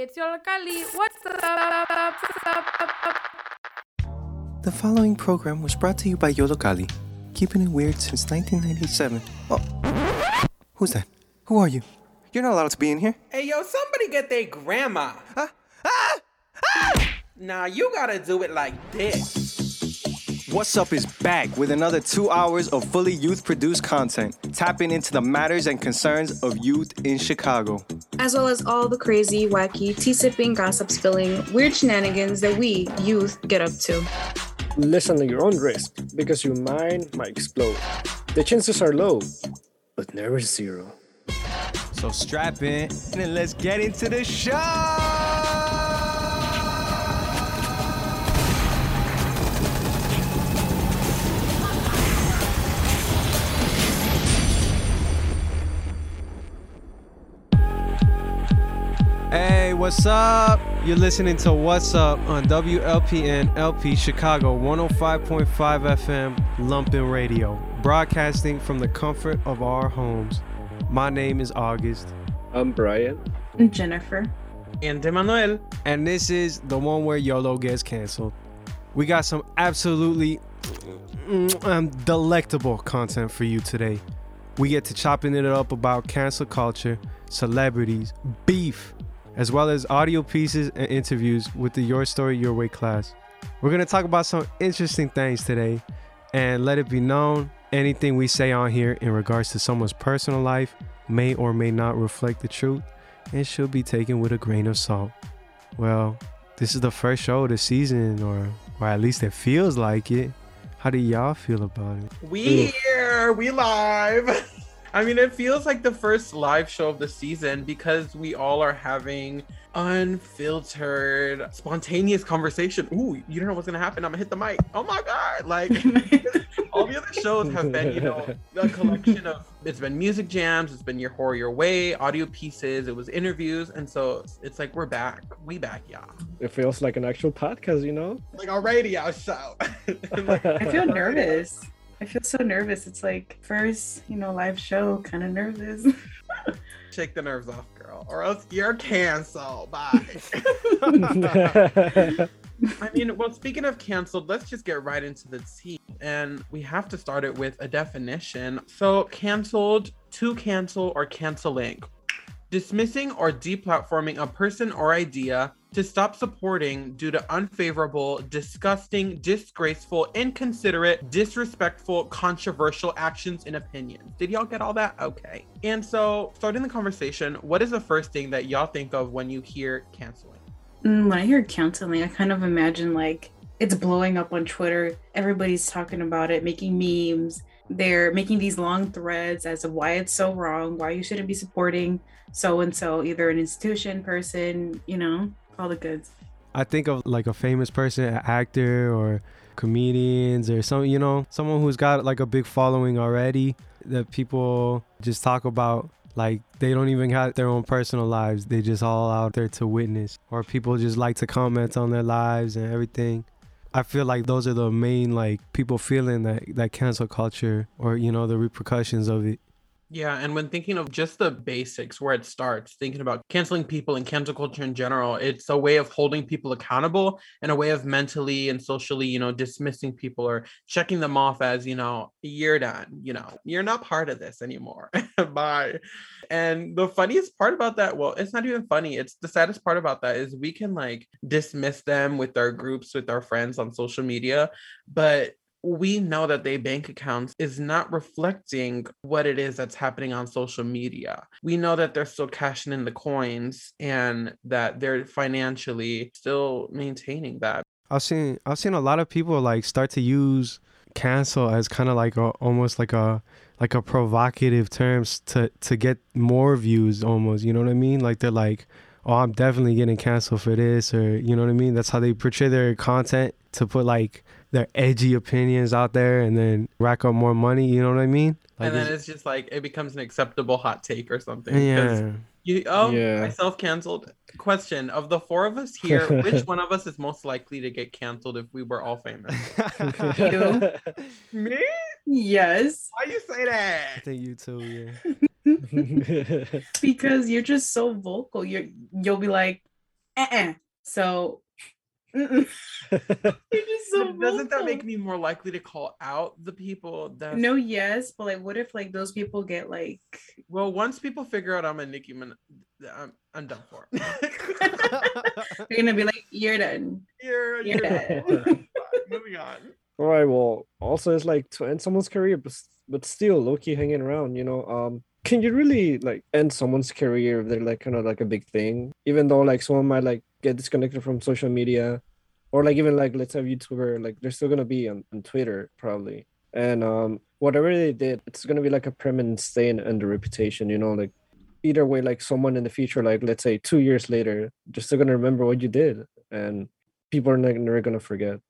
Hey, it's Yollocalli. What's up? The following program was brought to you by Yollocalli, keeping it weird since 1997. Oh, who's that? Who are you? You're not allowed to be in here. Hey, yo, somebody get their grandma. Huh? Ah! Ah! Nah, you gotta do it like this. What's Up is back with another two hours of fully youth produced content, tapping into the matters and concerns of youth in Chicago. As well as all the crazy, wacky, tea sipping, gossip spilling, weird shenanigans that we, youth, get up to. Listen at your own risk because your mind might explode. The chances are low, but never zero. So strap in and let's get into the show! What's up? You're listening to What's Up on WLPN LP Chicago 105.5 FM Lumpen Radio, broadcasting from the comfort of our homes. My name is August, I'm Brian. Jennifer. And Emmanuel. and this is the one where YOLO gets canceled. We got some absolutely um, delectable content for you today. We get to chopping it up about cancel culture, celebrities, beef, as well as audio pieces and interviews with the Your Story Your Way class. We're going to talk about some interesting things today and let it be known anything we say on here in regards to someone's personal life may or may not reflect the truth and should be taken with a grain of salt. Well, this is the first show of the season, or or at least it feels like it. How do y'all feel about it? We here, we live. I mean, it feels like the first live show of the season because we all are having unfiltered, spontaneous conversation. Ooh, you don't know what's gonna happen. I'm gonna hit the mic. Oh my god! Like all the other shows have been, you know, a collection of. It's been music jams. It's been your horror your way, audio pieces. It was interviews, and so it's like we're back. We back, y'all. It feels like an actual podcast, you know? Like our radio show. I feel nervous. I feel so nervous. It's like first, you know, live show, kind of nervous. Shake the nerves off, girl, or else you're canceled. Bye. I mean, well, speaking of canceled, let's just get right into the tea. And we have to start it with a definition. So, canceled, to cancel, or canceling. Dismissing or deplatforming a person or idea to stop supporting due to unfavorable, disgusting, disgraceful, inconsiderate, disrespectful, controversial actions and opinions. Did y'all get all that? Okay. And so, starting the conversation, what is the first thing that y'all think of when you hear canceling? Mm, when I hear canceling, I kind of imagine like it's blowing up on Twitter. Everybody's talking about it, making memes. They're making these long threads as to why it's so wrong, why you shouldn't be supporting so and so, either an institution, person, you know, all the goods. I think of like a famous person, an actor or comedians or some, you know, someone who's got like a big following already that people just talk about. Like they don't even have their own personal lives. They just all out there to witness. Or people just like to comment on their lives and everything. I feel like those are the main like people feeling that that cancel culture or you know the repercussions of it. Yeah, and when thinking of just the basics where it starts, thinking about canceling people and cancel culture in general, it's a way of holding people accountable and a way of mentally and socially, you know, dismissing people or checking them off as, you know, you're done, you know, you're not part of this anymore. Bye. And the funniest part about that, well, it's not even funny. It's the saddest part about that is we can like dismiss them with our groups, with our friends on social media, but we know that their bank accounts is not reflecting what it is that's happening on social media. We know that they're still cashing in the coins and that they're financially still maintaining that. I've seen I've seen a lot of people like start to use cancel as kind of like a almost like a like a provocative terms to to get more views almost you know what i mean like they're like oh i'm definitely getting canceled for this or you know what i mean that's how they portray their content to put like their edgy opinions out there and then rack up more money you know what i mean like and then it's- it's just like it becomes an acceptable hot take or something. yeah You oh Yeah. I self canceled. Question of the four of us here, which one of us is most likely to get canceled if we were all famous? You? Me? Yes, Why you say that? i think you too yeah because you're just so vocal. You're you'll be like, uh-uh. so so doesn't that make me more likely to call out the people that no yes but like what if like those people get like well once people figure out i'm a nicki Min- i'm, I'm done for. They're gonna be like you're done. You're, You're you're dead. Fine, moving on. All right, well, also it's like to end someone's career, but but still low key hanging around. You know, um, can you really like end someone's career if they're like kind of like a big thing, even though like someone might like get disconnected from social media, or like even like let's have YouTuber like they're still gonna be on, on Twitter probably, and um whatever they did, it's gonna be like a permanent stain on the reputation. You know, like either way, like someone in the future, like let's say two years later, just still gonna remember what you did, and people are never gonna forget.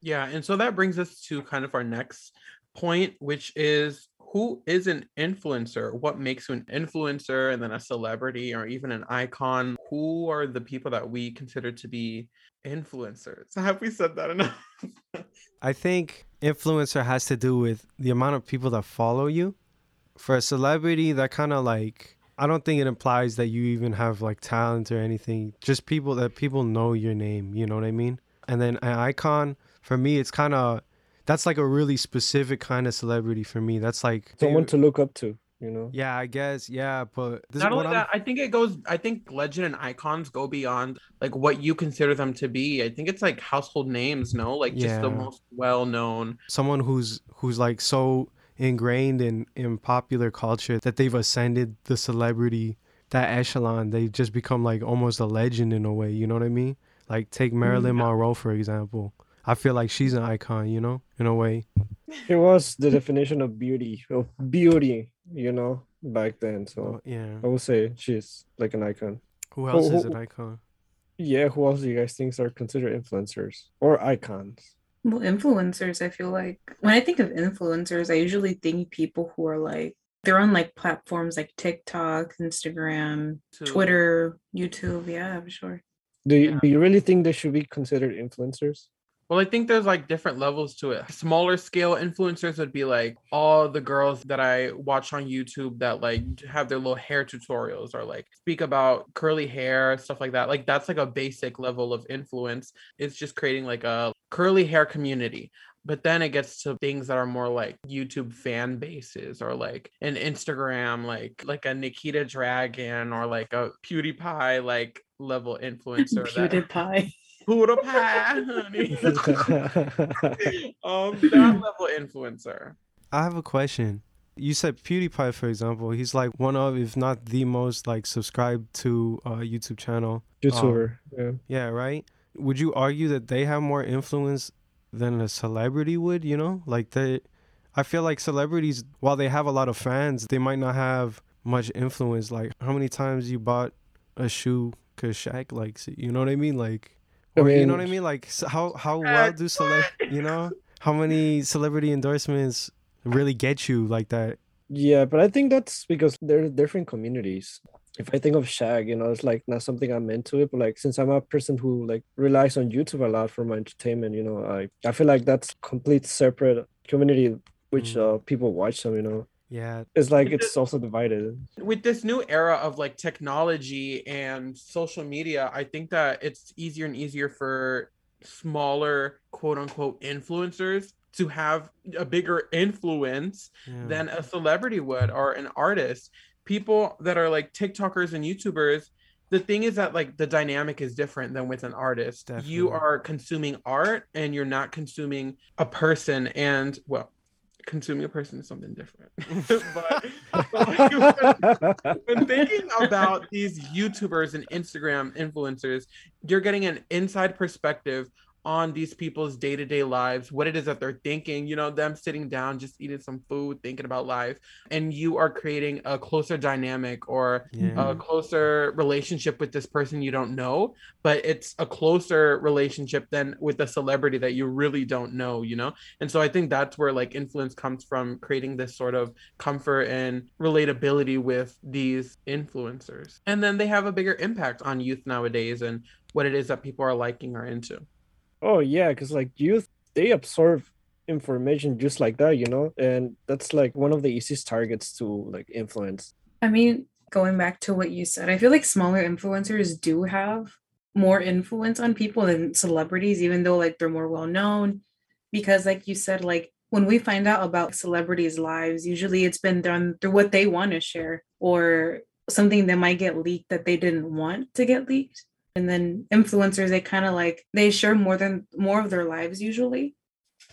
Yeah, and so that brings us to kind of our next point, which is who is an influencer? What makes you an influencer and then a celebrity or even an icon? Who are the people that we consider to be influencers? Have we said that enough? I think influencer has to do with the amount of people that follow you. For a celebrity, that kind of like I don't think it implies that you even have like talent or anything. Just people that people know your name. You know what I mean? And then an icon for me, it's kind of that's like a really specific kind of celebrity for me. That's like Someone to look up to. You know. yeah, I guess yeah, but this Not is what only I'm, that, I think it goes. I think legend and icons go beyond like what you consider them to be. I think it's like household names, no, like just the most well-known. someone who's who's like so ingrained in in popular culture that they've ascended the celebrity that echelon they just become like almost a legend in a way you know what i mean like take mm-hmm. marilyn Yeah. monroe for example i feel like she's an icon you know in a way. It was the definition of beauty of beauty you know back then. So oh, yeah. I would say she's like an icon. Who else is an icon? Yeah who else do you guys think are considered influencers or icons? Well influencers i feel like when i think of influencers i usually think people who are like they're on like platforms like tiktok instagram to- twitter youtube. Yeah I'm sure. Do you, Yeah. do you really think they should be considered influencers Well, I think there's like different levels to it. Smaller scale influencers would be like all the girls that I watch on YouTube that like have their little hair tutorials or like speak about curly hair, stuff like that. Like that's like a basic level of influence. It's just creating like a curly hair community. But then it gets to things that are more like YouTube fan bases or like an Instagram, like like a Nikita Dragun or like a PewDiePie like level influencer. that- pewdiepie PewDiePie, honey. um, that level influencer. i have a question you said pewdiepie for example he's like one of if not the most like subscribed to uh youtube channel youtuber yeah Yeah, right. Would you argue that they have more influence than a celebrity would? You know, like they. I feel like celebrities, while they have a lot of fans, they might not have much influence. Like how many times you bought a shoe because Shaq likes it? You know what I mean? Like, I or you know what I mean- mean? Like how how well do celeb? You know how many celebrity endorsements really get you like that? yeah but i think that's because they're different communities if i think of Shaq you know it's like not something i'm into it but like since i'm a person who like relies on youtube a lot for my entertainment you know i i feel like that's complete separate community which Mm. uh people watch them you know Yeah, it's like It's it's also divided With this new era of like technology and social media, I think that it's easier and easier for smaller quote unquote influencers to have a bigger influence yeah. than a celebrity would or an artist. People that are like TikTokers and YouTubers, the thing is that like the dynamic is different than with an artist. You are consuming art and you're not consuming a person. And well, consuming a person is something different. but, but like, when thinking about these YouTubers and Instagram influencers, you're getting an inside perspective on these people's day-to-day lives, what it is that they're thinking, you know, them sitting down, just eating some food, thinking about life, and you are creating a closer dynamic or yeah. a closer relationship with this person you don't know, but it's a closer relationship than with a celebrity that you really don't know, you know? And so I think that's where like influence comes from creating this sort of comfort and relatability with these influencers. And then they have a bigger impact on youth nowadays and what it is that people are liking or into. Oh yeah because like youth they absorb information just like that you know and that's like one of the easiest targets to like influence I mean, going back to what you said, I feel like smaller influencers do have more influence on people than celebrities, even though like they're more well known. Because like you said, like when we find out about celebrities' lives, usually it's been done through what they want to share or something that might get leaked that they didn't want to get leaked. And then influencers, they kind of like they share more than more of their lives usually.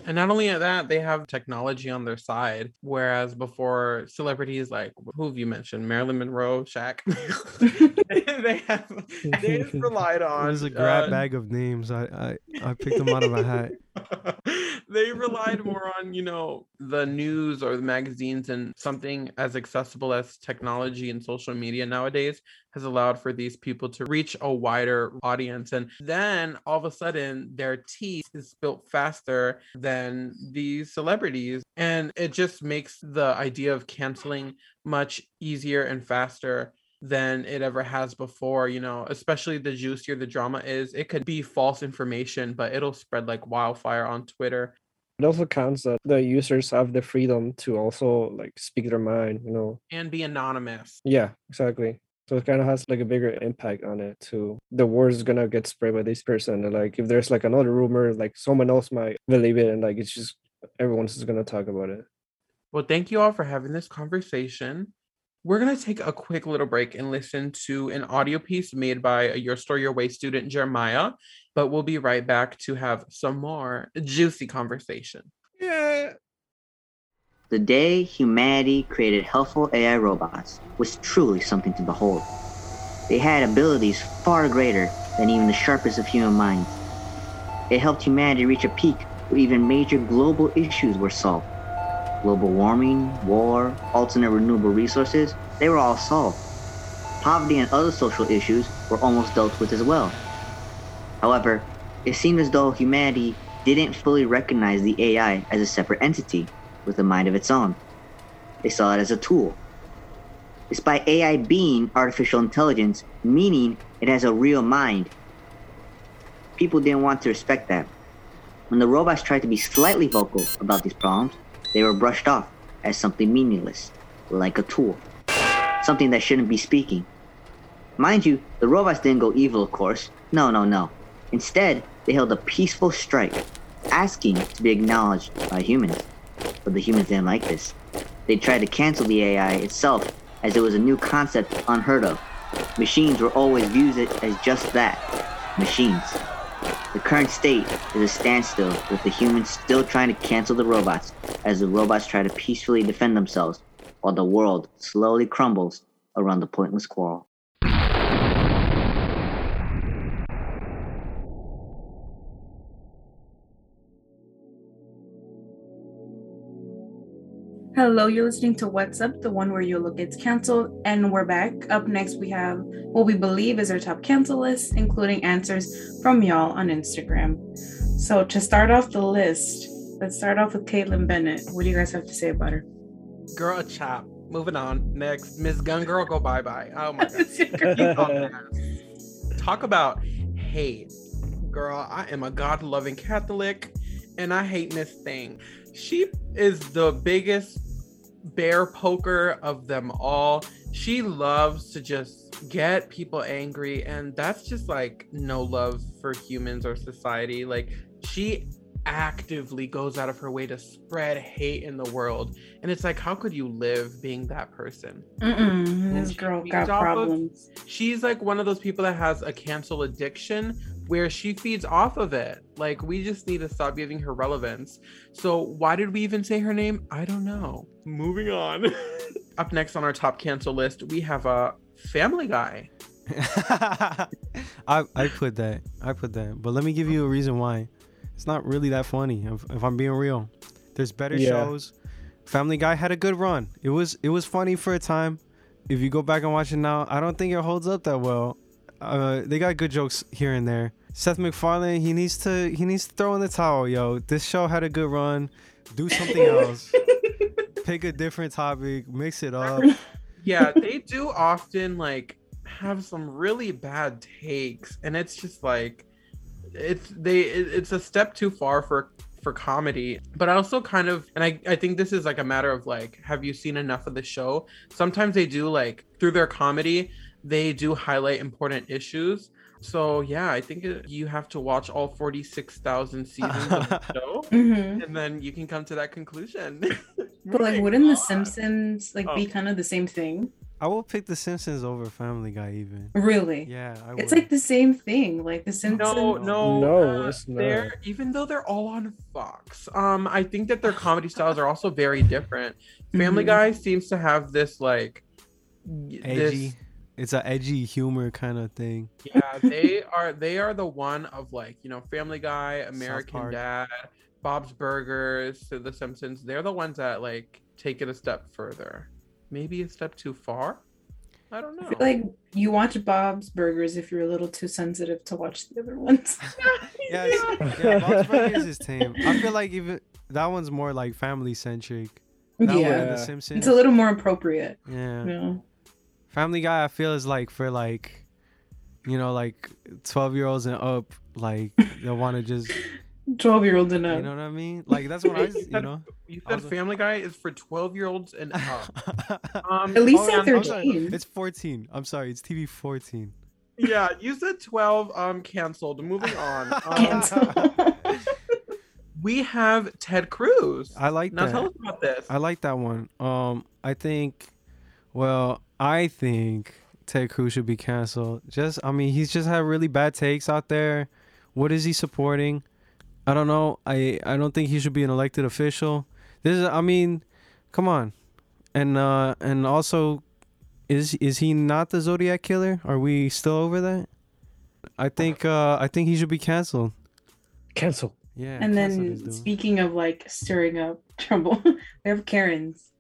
And not only that, they have technology on their side. Whereas before, celebrities like who have you mentioned? Marilyn Monroe, Shaq. they have they've relied on was a grab uh, bag of names. I, I I picked them out of a hat. they relied more on you know the news or the magazines and something as accessible as technology and social media nowadays has allowed for these people to reach a wider audience. And then all of a sudden their tea is built faster than these celebrities. And it just makes the idea of canceling much easier and faster than it ever has before you know especially the juicier the drama is. It could be false information but it'll spread like wildfire on twitter. It also counts that the users have the freedom to also like speak their mind, you know. and be anonymous. Yeah, exactly. So it kind of has like a bigger impact on it too. The word is gonna get spread by this person. And like if there's like another rumor, like someone else might believe it and like it's just everyone's just gonna talk about it. well thank you all for having this conversation we're going to take a quick little break and listen to an audio piece made by a your story your way student jeremiah but we'll be right back to have some more juicy conversation Yeah. The day humanity created helpful AI robots was truly something to behold. They had abilities far greater than even the sharpest of human minds. It helped humanity reach a peak where even major global issues were solved. Global warming, war, alternate renewable resources, they were all solved. Poverty and other social issues were almost dealt with as well. However, it seemed as though humanity didn't fully recognize the AI as a separate entity with a mind of its own. They saw it as a tool. Despite AI being artificial intelligence, meaning it has a real mind, people didn't want to respect that. When the robots tried to be slightly vocal about these problems, they were brushed off as something meaningless, like a tool, something that shouldn't be speaking. Mind you, the robots didn't go evil, of course. No, no, no. Instead, they held a peaceful strike, asking to be acknowledged by humans. But the humans didn't like this. They tried to cancel the AI itself as it was a new concept unheard of. Machines were always viewed as just that machines. The current state is a standstill with the humans still trying to cancel the robots as the robots try to peacefully defend themselves while the world slowly crumbles around the pointless quarrel. Hello, you're listening to What's Up, the one where YOLO gets canceled, and we're back. Up next, we have what we believe is our top cancel list, including answers from y'all on Instagram. So, to start off the list, let's start off with Kaitlin Bennett. What do you guys have to say about her? girl a chop moving on next miss gun girl go bye-bye oh my god That's your girl. Keep on that. Talk about hate. Girl, I am a God loving Catholic and I hate Miss Thing. She is the biggest bear poker of them all. She loves to just get people angry, and that's just like no love for humans or society. Like, she actively goes out of her way to spread hate in the world. And it's like, how could you live being that person? This girl got off of- problems. she's like one of those people that has a cancel addiction where she feeds off of it. Like we just need to stop giving her relevance. So why did we even say her name? I don't know. Moving on. Up next on our top cancel list, we have a Family Guy. I I put that. I put that. But let me give you a reason why. It's not really that funny. If, if I'm being real, there's better Yeah. shows. Family Guy had a good run. It was it was funny for a time. If you go back and watch it now, I don't think it holds up that well. Uh, they got good jokes here and there. Seth MacFarlane, he needs to he needs to throw in the towel, yo. This show had a good run. Do something else. Pick a different topic, mix it up. Yeah, they do often like have some really bad takes and it's just like it's they it- it's a step too far for for comedy but i also kind of and i i think this is like a matter of like have you seen enough of the show sometimes they do like through their comedy they do highlight important issues So yeah, I think it, you have to watch all forty-six thousand seasons of the show, hmm and then you can come to that conclusion. But like, wouldn't The. Simpsons like be Oh. kind of the same thing? I will pick The Simpsons over Family Guy even. Really? Yeah, I It's would. like the same thing. Like The Simpsons. No, no, No, uh, it's They're even though they're all on Fox. Um, I think that their comedy styles are also very different. Family Mhm. Guy seems to have this like y- edgy. This, It's an edgy humor kind of thing. yeah, they are they are the one of like you know Family Guy, American Dad, Bob's Burgers, The Simpsons. They're the ones that like take it a step further. Maybe a step too far. I don't I know. feel like you watch Bob's Burgers if you're a little too sensitive to watch the other ones. Yeah, yeah, Bob's Burgers is tame. I feel like even that one's more like family centric. That yeah. and The Simpsons. It's a little more appropriate. yeah. You know? Family Guy, I feel is like for like, you know, like twelve year olds and up. Like they want to just, 12 year olds and up. you know what I mean? Like that's what I, You you know. you said was- Family Guy is for twelve year olds and up. Um, At least Oh, say yeah, I'm sorry. 13. It's fourteen. I'm sorry. It's TV fourteen. yeah, you said twelve. Um, canceled. Moving on. Um, Cancel. we have Ted Cruz. I like now that. tell us about this. I like that one. Um, I think, well, I think Ted Cruz should be canceled. Just, I mean, he's just had really bad takes out there. What is he supporting? I don't know. I I don't think he should be an elected official. This is, I mean, come on, and uh, and also, is is he not the Zodiac killer? Are we still over that? I think uh, I think he should be canceled. Cancel. Yeah. and then speaking of like stirring up trouble, we have Karens.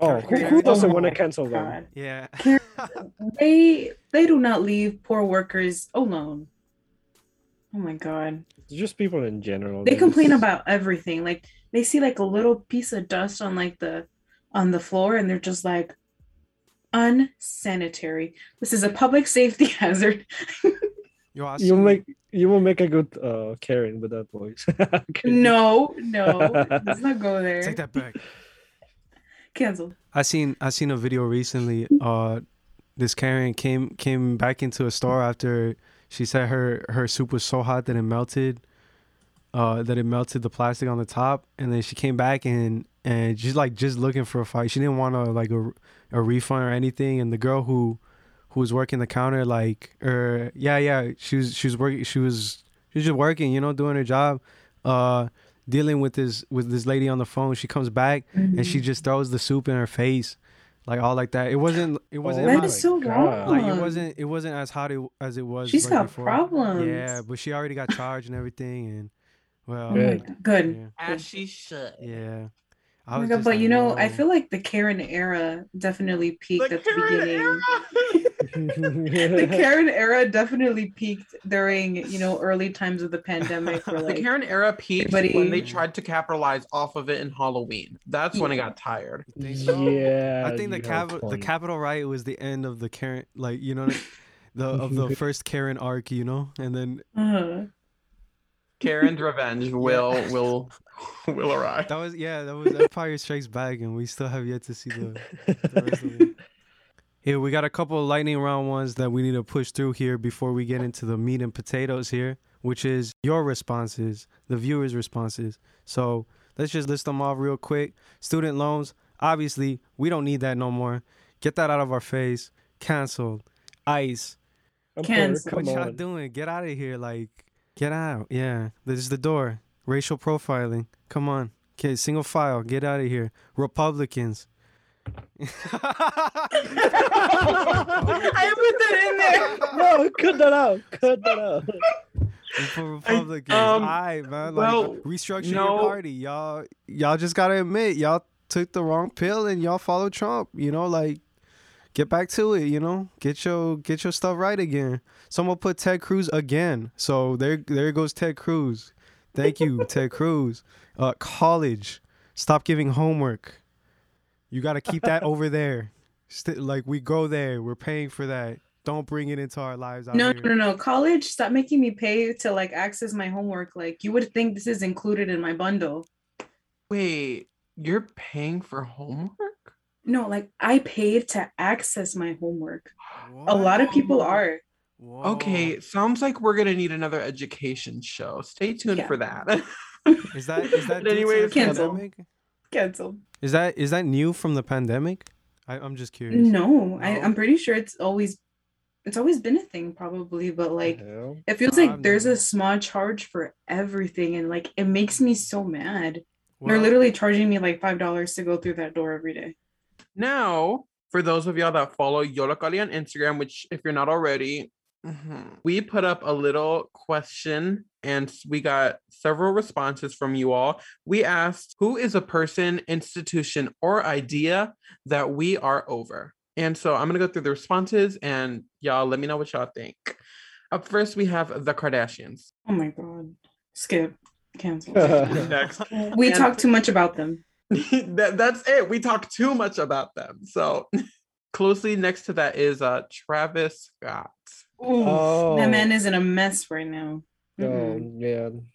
Oh, who, who doesn't oh want to my cancel them? Yeah. They they do not leave poor workers alone. Oh my god. Just people in general. They they're complain just- about everything. Like they see like a little piece of dust on like the on the floor and they're just like unsanitary. This is a public safety hazard. Yo, I You seen- make you will make a good uh Karen with that voice. no, no. Let's not go there. Take that back. Cancel. I seen I seen a video recently. Uh, this Karen came came back into a store after she said her her soup was so hot that it melted. Uh, that it melted the plastic on the top, and then she came back and and she's like just looking for a fight. She didn't want to like a, a refund or anything. And the girl who who was working the counter like er yeah yeah she was she was working she was she was just working you know doing her job, uh dealing with this with this lady on the phone. She comes back and she mm-hmm. just throws the soup in her face, like all like that. It wasn't. It wasn't. Oh That hot. so wrong. like it wasn't. It wasn't as hot as it was. She's right got before. problems. Yeah, but she already got charged and everything, and well, Oh Good. God. Good. yeah, As she should. yeah. I Oh my god, but like, you know, I feel like the Karen era definitely peaked The at the Karen beginning. era. the Karen era definitely peaked during, you know, early times of the pandemic where the Karen era peaked when they tried to capitalize off of it in Halloween. That's when it got tired. You think so? yeah. I think the you have cap the fun. Capitol riot was the end of the Karen, like you know, the of the first Karen arc, you know, and then uh, Karen's revenge will will will arrive. that was yeah, that was Empire Strikes Back, and we still have yet to see the the rest of it. Here we got a couple of lightning round ones that we need to push through here before we get into the meat and potatoes here, which is your responses, the viewers' responses. So let's just list them off real quick. Student loans, obviously, we don't need that no more. Get that out of our face. Canceled. Ice. I'm Cancel. What y'all doing? Get out of here. Like, get out. Yeah. This is the door. Racial profiling. Come on. Okay, single file. Get out of here. Republicans. I put that in there. No, cut that out. Cut that out. For Republicans. um, Alright, man. Like well, restructure no. your party. Y'all y'all just gotta admit, y'all took the wrong pill and y'all follow Trump. You know, like get back to it, you know? Get your get your stuff right again. Someone put Ted Cruz again. So there there goes Ted Cruz. Thank you, Ted Cruz. Uh college. Stop giving homework. You gotta keep that over there. St- like we go there. We're paying for that. Don't bring it into our lives out No, here. no, no. College, stop making me pay to like access my homework. Like you would think this is included in my bundle. Wait, you're paying for homework? No, like I paid to access my homework. A lot of people What? are. Okay, sounds like we're gonna need another education show. Stay tuned Yeah. for that. Is that is that But due to anyways, Cancel. pandemic? Cancelled. Is that is that new from the pandemic? I, I'm just curious. No, I, No? I'm pretty sure it's always it's always been a thing probably, but like it feels like I've there's never- a small charge for everything and like it makes me so mad. They're literally charging me like five dollars to go through that door every day. Now, for those of y'all that follow Yollocalli on Instagram, which if you're not already, mhm, we put up a little question and we got several responses from you all. We asked, who is a person, institution, or idea that we are over? And so I'm going to go through the responses and y'all let me know what y'all think. Up first, we have the Kardashians. Oh my god. Skip. Cancel. Next. we And- talk too much about them. that, that's it. We talk too much about them. So closely next to that is uh Travis Scott. Ooh, Oh. that man is in a mess right now. Oh Mm-mm. man.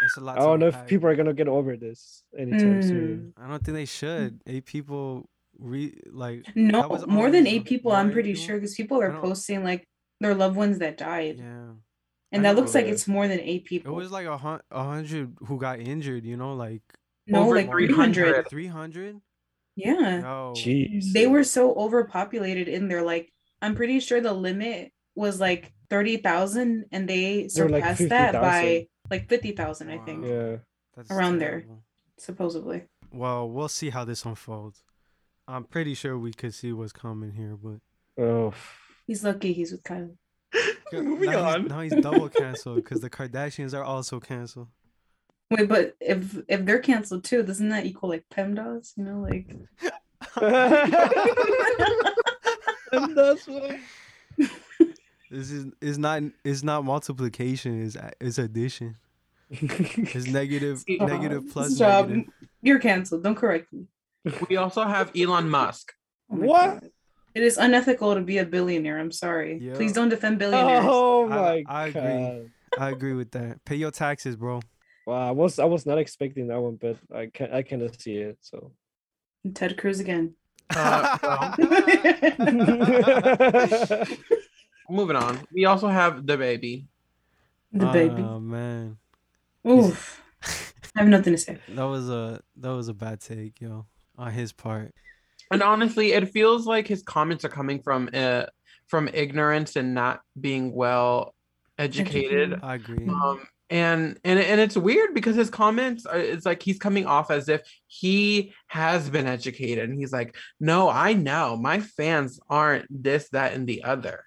That's a lot. I don't know if people are gonna get over this anytime Mm. soon. I don't think they should. Eight people re like No, That was more than eight people. I'm pretty people? sure because people are posting like their loved ones that died, yeah. and I that looks know. like it's more than eight people. It was like a hun- a hundred who got injured. You know, like no, over like 300. 300. three hundred. Yeah, No. Jeez. they were so overpopulated in there. Like, I'm pretty sure the limit was like thirty thousand, and they They were, like, surpassed that by like fifty thousand, I think, Yeah. That's around there. supposedly. Well, we'll see how this unfolds. I'm pretty sure we could see what's coming here, but Oh. He's lucky he's with Kyle. Moving now on. He's, now he's double canceled because the Kardashians are also canceled. Wait, but if if they're canceled too, doesn't that equal like PEMDAS? You know, like and that's why. This is is not is not multiplication. It's is addition. it's negative See- negative Uh, plus stop. negative. You're canceled. Don't correct me. We also have Elon Musk. Oh What? God. It is unethical to be a billionaire. I'm sorry. Yeah. Please don't defend billionaires. Oh I- my I agree. god. I agree with that. Pay your taxes, bro. Wow, I was I was not expecting that one, but I can I kind of see it. So. Ted Cruz again. Uh, well, moving on. We also have DaBaby. The baby. Oh man, Oof. I have nothing to say. that was a that was a bad take, yo, on his part. And honestly, it feels like his comments are coming from uh from ignorance and not being well educated. Educated. I agree. Um and and and it's weird because his comments are, it's like he's coming off as if he has been educated and he's like no i know my fans aren't this that and the other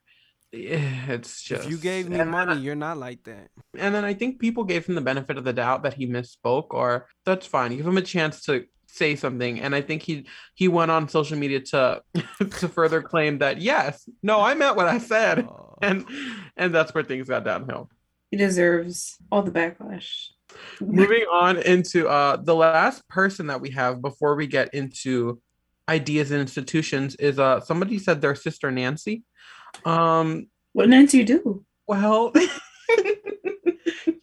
it's just If you gave me and money, you're not like that. and then I think people gave him the benefit of the doubt that he misspoke, or that's fine. Give him a chance to say something. And I think he he went on social media to to further claim that yes, no, I meant what I said, Oh, and and that's where things got downhill. He deserves all the backlash. Moving on into uh the last person that we have before we get into ideas and institutions is uh somebody said their sister Nancy. Um What Nancy do? well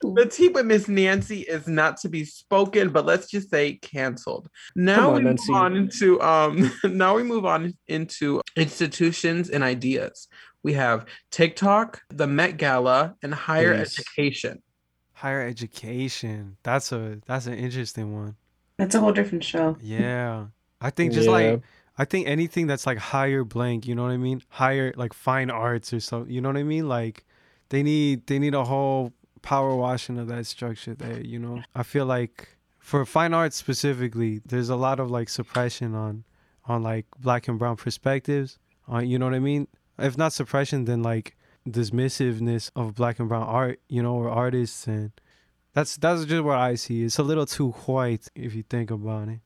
the tea with Miss Nancy is not to be spoken, but let's just say canceled. Now on, we Nancy. move on into um now we move on into institutions and ideas. We have TikTok, the Met Gala, and higher Yes. education. higher education. That's a that's an interesting one. That's a whole different show. Yeah, I think just Yeah. like I think anything that's like higher blank, you know what I mean? Higher like fine arts or something, you know what I mean? Like they need they need a whole power washing of that structure there, you know? I feel like for fine arts specifically, there's a lot of like suppression on on like black and brown perspectives. On you know what I mean? If not suppression, then like dismissiveness of black and brown art, you know, or artists and that's that's just what I see. It's a little too white if you think about it.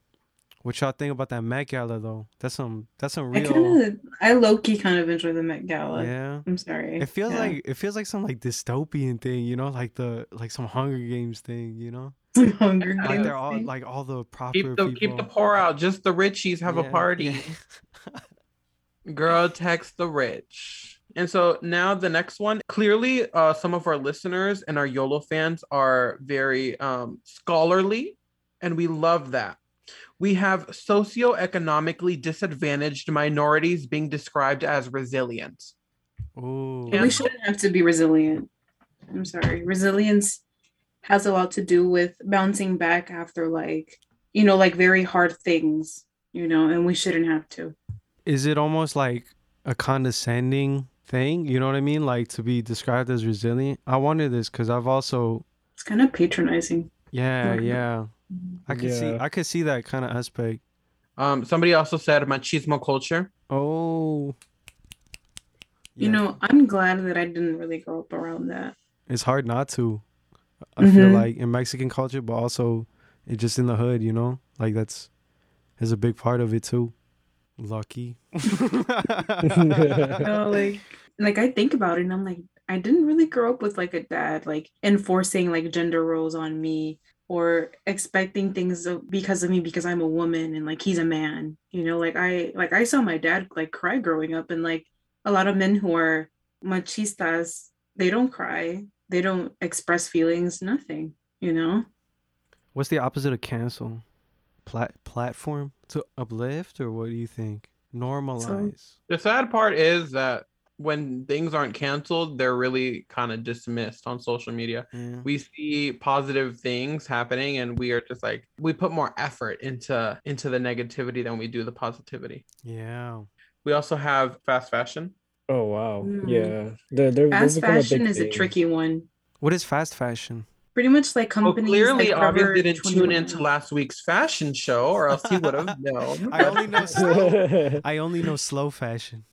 What y'all think about that Met Gala though? That's some that's some I real kind of, I low key kind of enjoy the Met Gala. yeah. I'm sorry. It feels Yeah. like it feels like some like dystopian thing, you know, like the like some Hunger Games thing, you know. some Hunger Like Games they're all like all the proper Keep the people. keep the poor out. Just the richies have a party. Girl, text the rich. And so now the next one. Clearly, uh, some of our listeners and our YOLO fans are very um, scholarly, and we love that. We have socioeconomically disadvantaged minorities being described as resilient. Ooh. But we shouldn't have to be resilient. I'm sorry. Resilience has a lot to do with bouncing back after like, you know, like very hard things, you know, and we shouldn't have to. Is it almost like a condescending thing? You know what I mean? Like to be described as resilient? I wonder this because I've also, It's kind of patronizing. yeah, Mhm. yeah. I could see, I could see that kind of aspect. Um, somebody also said machismo culture. Oh. You know, I'm glad that I didn't really grow up around that. it's hard not to. I feel Mhm. like in Mexican culture, but also it just in the hood, you know, like that's is a big part of it too. Lucky. No, like like I think about it and I'm like, I didn't really grow up with like a dad like enforcing like gender roles on me or expecting things because of me because I'm a woman and like he's a man. You know, like I like I saw my dad like cry growing up and like a lot of men who are machistas, they don't cry. They don't express feelings, nothing, you know? What's the opposite of cancel? Plat platform to uplift, or what do you think? Normalize. The sad part is that when things aren't canceled, they're really kind of dismissed on social media. yeah. We see positive things happening and we are just like we put more effort into into the negativity than we do the positivity. yeah. We also have fast fashion. Oh wow. Mm. Yeah. They're, they're, Fast those a big fashion is a tricky one. What is fast fashion? Pretty much like Well, companies. clearly, like August didn't tune into last week's fashion show, or else he would have known. I only know slow. I only know slow fashion.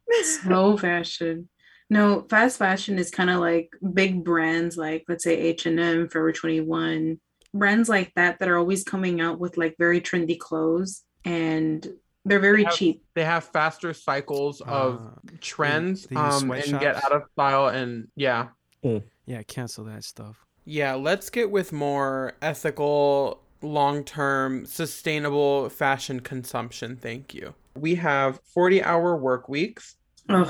slow fashion no fast fashion is kind of like big brands like let's say h&m forever 21 brands like that that are always coming out with like very trendy clothes and they're very Have- cheap They have faster cycles of Uh, trends they use um and get out of style and yeah. yeah, cancel that stuff. Yeah, let's get with more ethical, long-term, sustainable fashion consumption. Thank you. We have 40-hour work weeks Ugh,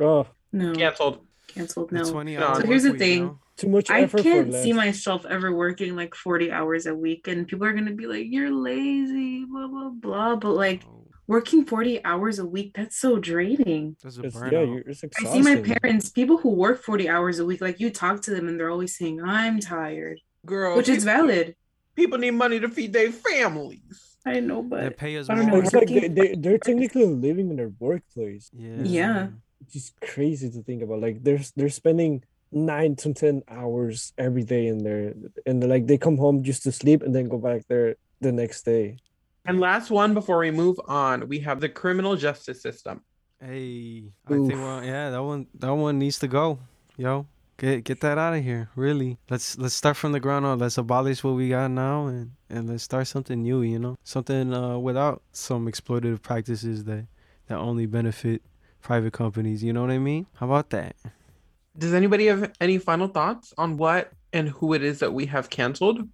oh, no canceled. canceled no 20 So here's the thing. no? too much i can't for see myself ever working like 40 hours a week and people are gonna be like you're lazy blah blah blah but like Oh, working 40 hours a week that's so draining That's a It's, burnout. yeah, you're, it's I see my parents, people who work 40 hours a week, like you talk to them and they're always saying, I'm tired, Girl, which is valid. People need money to feed their families. I know, but they but pay us I don't more. know, It's like they, they, they're technically living in their workplace. Yeah. Yeah. It's just crazy to think about. Like they're they're spending nine to ten hours every day in there, and like they come home just to sleep and then go back there the next day. And last one before we move on, we have the criminal justice system. Hey, I think Oof. well, yeah, that one that one needs to go. Yo, get get that out of here. Really. Let's let's start from the ground up. Let's abolish what we got now and and let's start something new, you know? Something uh without some exploitative practices that that only benefit private companies, you know what I mean? How about that? Does anybody have any final thoughts on what and who it is that we have canceled?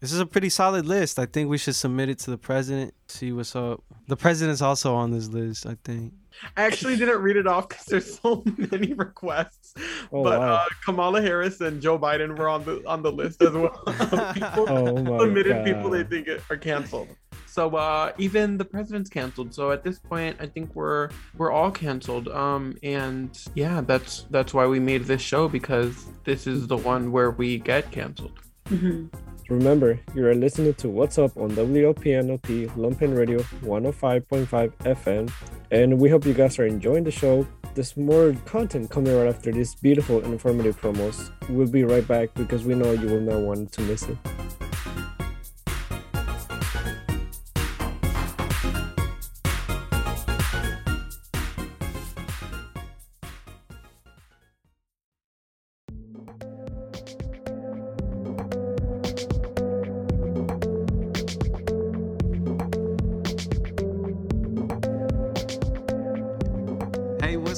This is a pretty solid list. I think we should submit it to the president, see what's up. The president's also on this list, I think. I actually didn't read it off because there's so many requests. Oh, but wow. uh, Kamala Harris and Joe Biden were on the on the list as well. people Oh my submitted people they think are canceled. So uh, even the president's canceled. So at this point, I think we're we're all canceled. Um, and yeah, that's that's why we made this show because this is the one where we get canceled. Mhm. Remember, you are listening to What's Up on WLPNLP Lumpen Radio 105.5 FM, and we hope you guys are enjoying the show. There's more content coming right after these beautiful and informative promos. We'll be right back because we know you will not want to miss it.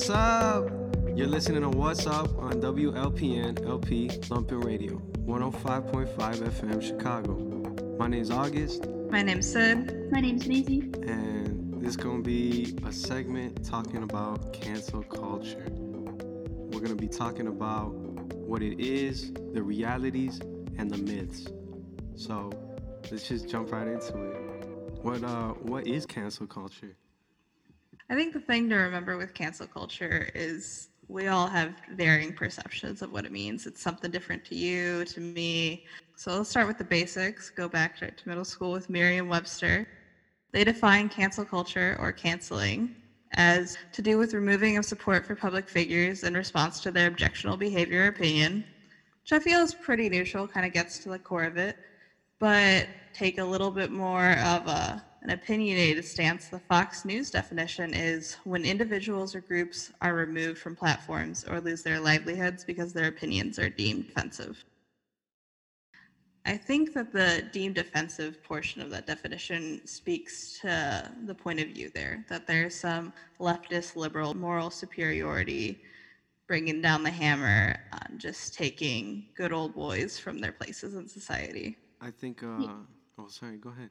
What's up? You're listening to What's Up on WLPN LP Lumpen Radio, 105.5 FM Chicago. My name's August, My name's Sid. My name's Maisie. and this is gonna be a segment talking about cancel culture. We're gonna be talking about what it is, the realities, and the myths. So let's just jump right into it. What uh, what is cancel culture? I think the thing to remember with cancel culture is we all have varying perceptions of what it means. It's something different to you, to me. So let's start with the basics. Go back to middle school with Merriam Webster. They define cancel culture or canceling as to do with removing of support for public figures in response to their objectionable behavior or opinion, which I feel is pretty neutral, kind of gets to the core of it, but take a little bit more of a, an opinionated stance. The Fox News definition is when individuals or groups are removed from platforms or lose their livelihoods because their opinions are deemed offensive. I think that the deemed offensive portion of that definition speaks to the point of view there, that there's some leftist liberal moral superiority bringing down the hammer on just taking good old boys from their places in society. I think. Uh, oh, sorry. Go ahead.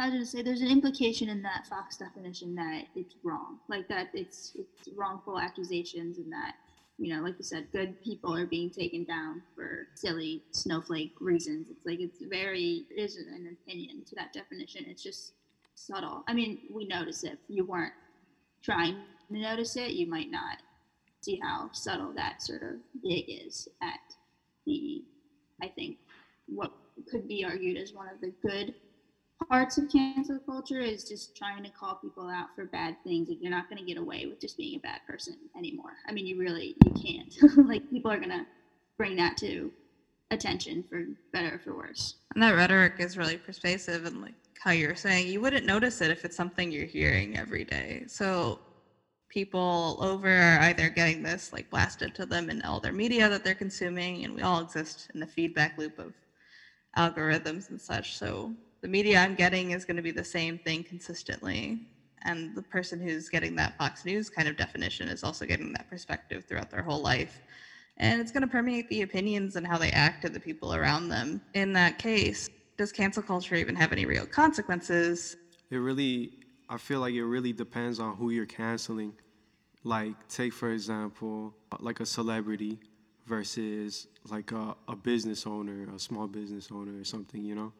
I was to say there's an implication in that Fox definition that it's wrong, like that it's it's wrongful accusations and that you know, like you said, good people are being taken down for silly snowflake reasons. It's like it's very it isn't an opinion to that definition. It's just subtle. I mean, we notice it. If you weren't trying to notice it, you might not see how subtle that sort of dig is at the I think what could be argued as one of the good parts of cancel culture is just trying to call people out for bad things. Like you're not going to get away with just being a bad person anymore. I mean, you really you can't. like people are going to bring that to attention for better or for worse. And that rhetoric is really persuasive and like how you're saying you wouldn't notice it if it's something you're hearing every day. So people over are either getting this like blasted to them in all their media that they're consuming and we all exist in the feedback loop of algorithms and such. So the media I'm getting is going to be the same thing consistently. And the person who's getting that Fox News kind of definition is also getting that perspective throughout their whole life. And it's going to permeate the opinions and how they act to the people around them. In that case, does cancel culture even have any real consequences? It really, I feel like it really depends on who you're canceling. Like, take for example, like a celebrity versus like a, a business owner, a small business owner or something, you know?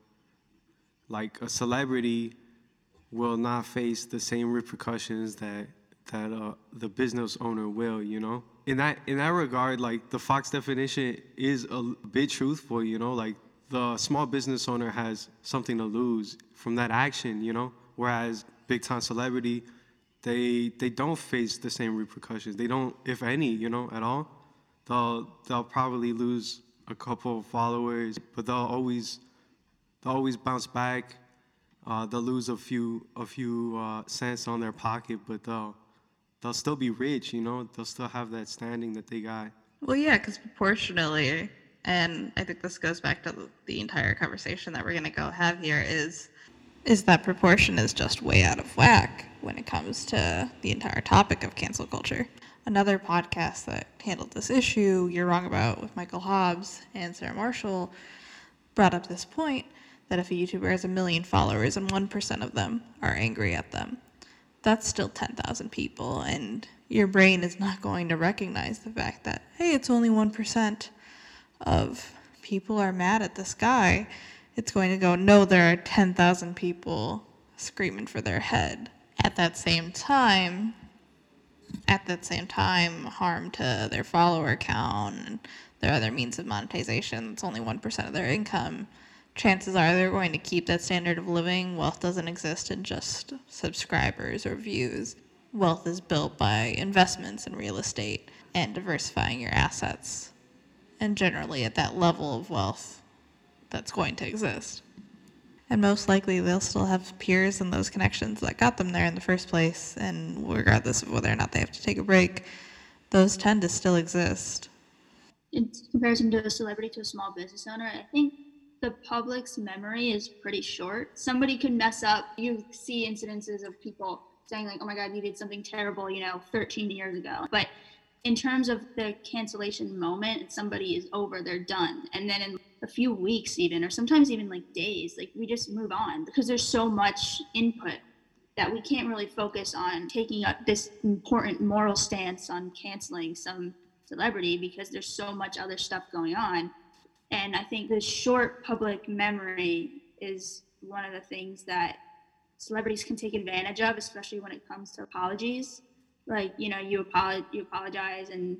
Like a celebrity will not face the same repercussions that that uh, the business owner will you know? In that in that regard like the fox definition is a bit truthful you know? Like the small business owner has something to lose from that action you know? Whereas big time celebrity they they don't face the same repercussions. They don't if any you know at all. They'll they'll probably lose a couple of followers but they'll always They'll always bounce back. Uh, they'll lose a few a few uh, cents on their pocket, but they'll they'll still be rich. You know, they'll still have that standing that they got. Well, yeah, because proportionally, and I think this goes back to the, the entire conversation that we're going to go have here is is that proportion is just way out of whack when it comes to the entire topic of cancel culture. Another podcast that handled this issue, You're Wrong About, with Michael Hobbs and Sarah Marshall, brought up this point that if a YouTuber has a million followers and 1% of them are angry at them, that's still 10,000 people. And your brain is not going to recognize the fact that, hey, it's only 1% of people are mad at this guy. It's going to go, no, there are 10,000 people screaming for their head. At that same time, at that same time, harm to their follower count and their other means of monetization, it's only 1% of their income chances are they're going to keep that standard of living. Wealth doesn't exist in just subscribers or views. Wealth is built by investments in real estate and diversifying your assets. And generally, at that level of wealth, that's going to exist. And most likely, they'll still have peers and those connections that got them there in the first place. And regardless of whether or not they have to take a break, those tend to still exist. In comparison to a celebrity to a small business owner, I think the public's memory is pretty short. Somebody could mess up. You see incidences of people saying like, "Oh my God, you did something terrible," you know, 13 years ago. But in terms of the cancellation moment, somebody is over, they're done, and then in a few weeks, even, or sometimes even like days, like we just move on because there's so much input that we can't really focus on taking up this important moral stance on canceling some celebrity because there's so much other stuff going on and I think the short public memory is one of the things that celebrities can take advantage of, especially when it comes to apologies. like you know you apologize you apologize and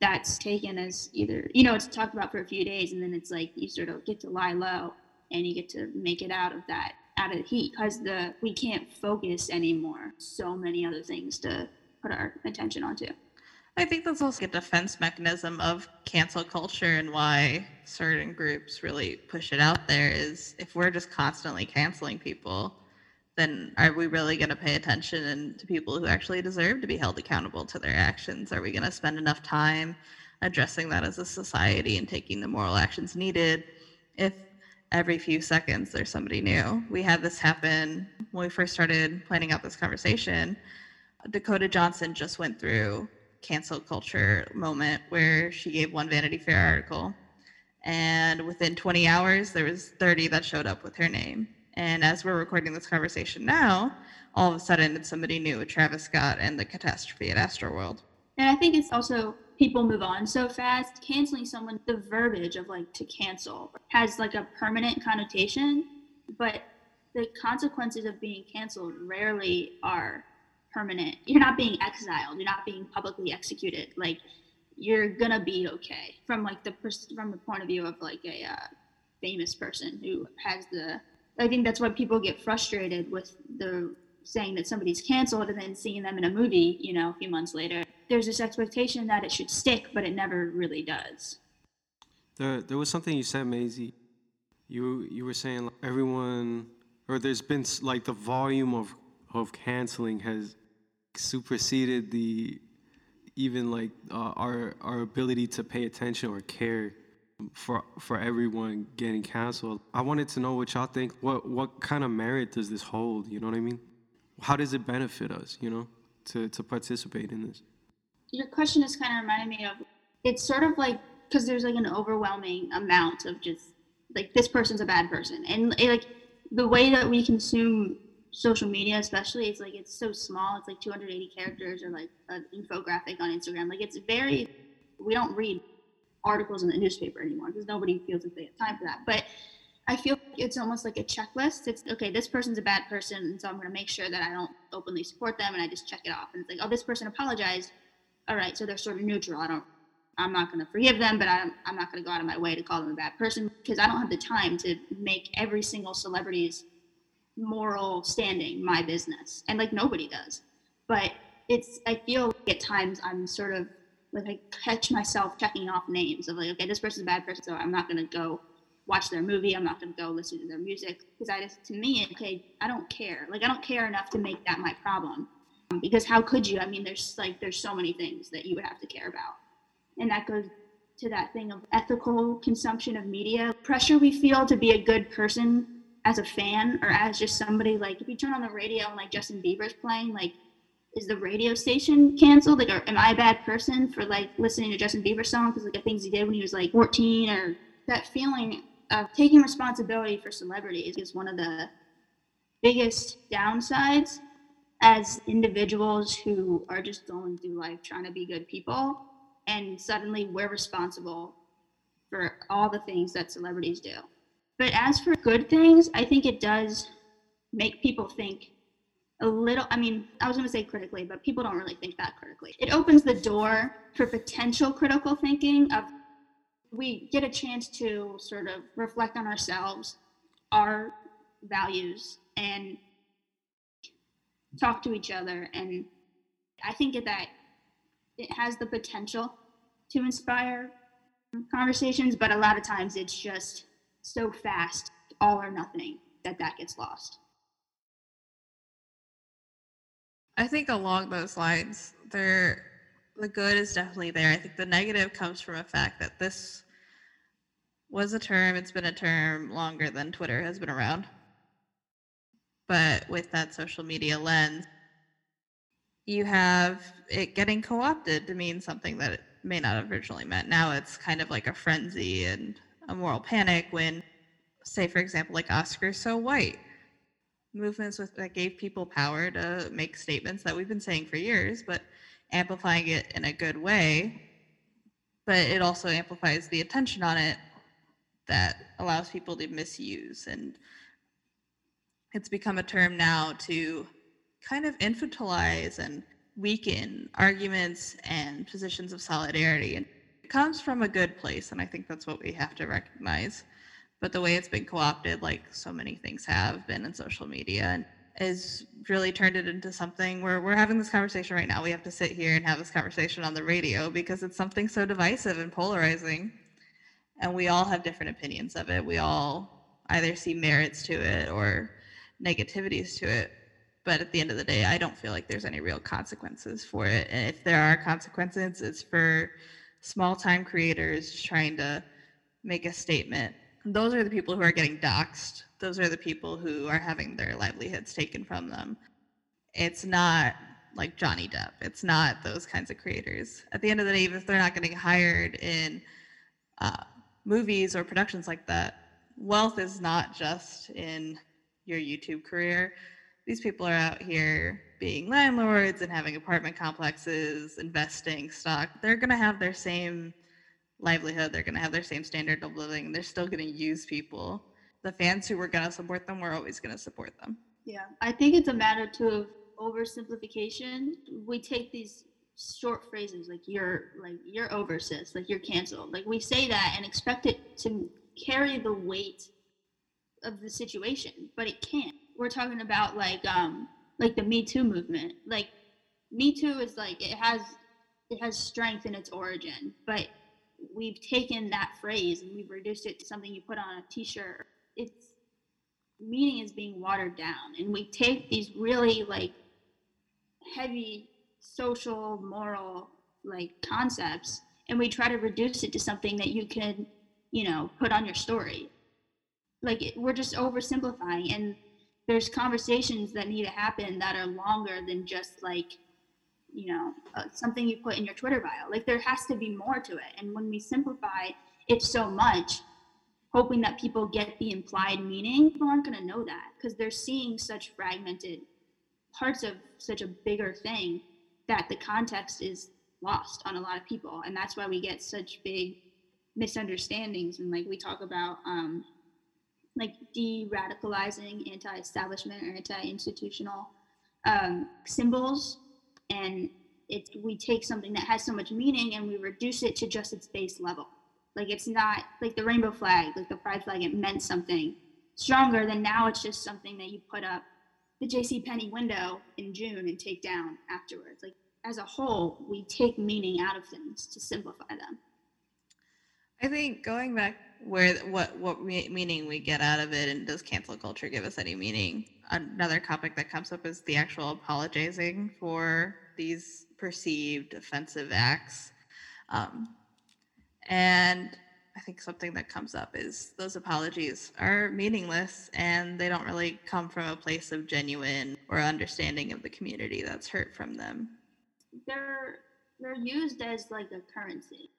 that's taken as either you know it's talked about for a few days and then it's like you sort of get to lie low and you get to make it out of that out of the heat because the we can't focus anymore so many other things to put our attention onto I think that's also a defense mechanism of cancel culture and why certain groups really push it out there is if we're just constantly canceling people, then are we really going to pay attention to people who actually deserve to be held accountable to their actions? Are we going to spend enough time addressing that as a society and taking the moral actions needed if every few seconds there's somebody new? We had this happen when we first started planning out this conversation. Dakota Johnson just went through cancel culture moment where she gave one Vanity Fair article and within 20 hours there was 30 that showed up with her name. And as we're recording this conversation now all of a sudden it's somebody new with travis scott and the catastrophe at astroworld. And i think it's also people move on so fast canceling someone the verbiage of like to cancel has like a permanent connotation but the consequences of being canceled rarely are permanent. You're not being exiled. You're not being publicly executed. Like you're gonna be okay from like the pers- from the point of view of like a uh, famous person who has the. I think that's why people get frustrated with the saying that somebody's canceled and then seeing them in a movie, you know, a few months later. There's this expectation that it should stick, but it never really does. There, there was something you said, Maisie. You, you were saying like, everyone, or there's been like the volume of, of canceling has superseded the even like uh, our our ability to pay attention or care for for everyone getting canceled. I wanted to know what y'all think. What what kind of merit does this hold? You know what I mean? How does it benefit us? You know, to to participate in this. Your question is kind of reminding me of it's sort of like because there's like an overwhelming amount of just like this person's a bad person and like the way that we consume social media especially it's like it's so small it's like 280 characters or like an infographic on instagram like it's very we don't read articles in the newspaper anymore because nobody feels like they have time for that but i feel like it's almost like a checklist it's okay this person's a bad person and so i'm going to make sure that i don't openly support them and i just check it off and it's like oh this person apologized all right so they're sort of neutral i don't i'm not going to forgive them but i'm, I'm not going to go out of my way to call them a bad person because i don't have the time to make every single celebrity's moral standing my business and like nobody does. But it's i feel like at times i'm sort of like i catch myself checking off names of like okay this person's a bad person so i'm not going to go watch their movie i'm not going to go listen to their music because i just to me okay i don't care. Like i don't care enough to make that my problem because how could you? I mean there's like there's so many things that you would have to care about. And that goes to that thing of ethical consumption of media. Pressure we feel to be a good person as a fan or as just somebody like if you turn on the radio and like Justin Bieber's playing, like is the radio station canceled? Like, am I a bad person for like listening to Justin Bieber song because like the things he did when he was like 14 or that feeling of taking responsibility for celebrities is one of the biggest downsides as individuals who are just going through life trying to be good people and suddenly we're responsible for all the things that celebrities do. But as for good things, I think it does make people think a little. I mean, I was going to say critically, but people don't really think that critically. It opens the door for potential critical thinking of we get a chance to sort of reflect on ourselves, our values, and talk to each other. And I think that it has the potential to inspire conversations, but a lot of times it's just so fast, all or nothing, that that gets lost. I think along those lines, there the good is definitely there. I think the negative comes from a fact that this was a term, it's been a term longer than Twitter has been around. But with that social media lens, you have it getting co opted to mean something that it may not have originally meant. Now it's kind of like a frenzy and a moral panic when, say, for example, like Oscar So White, movements with, that gave people power to make statements that we've been saying for years, but amplifying it in a good way. But it also amplifies the attention on it that allows people to misuse. And it's become a term now to kind of infantilize and weaken arguments and positions of solidarity. Comes from a good place, and I think that's what we have to recognize. But the way it's been co-opted, like so many things have been in social media, is really turned it into something where we're having this conversation right now. We have to sit here and have this conversation on the radio because it's something so divisive and polarizing. And we all have different opinions of it. We all either see merits to it or negativities to it. But at the end of the day, I don't feel like there's any real consequences for it. And if there are consequences, it's for small time creators trying to make a statement. Those are the people who are getting doxxed those are the people who are having their livelihoods taken from them. It's not like Johnny Depp. It's not those kinds of creators. At the end of the day, even if they're not getting hired in uh, movies or productions like that, wealth is not just in your YouTube career. These people are out here being landlords and having apartment complexes, investing stock. They're going to have their same livelihood. They're going to have their same standard of living. They're still going to use people the fans who were going to support them were always going to support them. Yeah, I think it's a matter too of oversimplification. We take these short phrases like you're like you're over sis, like you're canceled. Like we say that and expect it to carry the weight of the situation, but it can't. We're talking about like um like the Me Too movement. Like Me Too is like it has it has strength in its origin, but we've taken that phrase and we've reduced it to something you put on a t-shirt. Its meaning is being watered down. And we take these really like heavy social moral like concepts and we try to reduce it to something that you can you know put on your story. Like it, we're just oversimplifying and there's conversations that need to happen that are longer than just like you know uh, something you put in your twitter bio like there has to be more to it and when we simplify it so much hoping that people get the implied meaning, people aren't going to know that because they're seeing such fragmented parts of such a bigger thing that the context is lost on a lot of people. And that's why we get such big misunderstandings. And like we talk about, um, like de-radicalizing anti-establishment or anti-institutional um, symbols and it's we take something that has so much meaning and we reduce it to just its base level like it's not like the rainbow flag, like the pride flag, it meant something stronger than now it's just something that you put up the JC Penney window in June and take down afterwards. Like as a whole, we take meaning out of things to simplify them. I think going back where what what meaning we get out of it and does cancel culture give us any meaning? Another topic that comes up is the actual apologizing for these perceived offensive acts. Um, and I think something that comes up is those apologies are meaningless and they don't really come from a place of genuine or understanding of the community that's hurt from them. They're they're used as like a currency.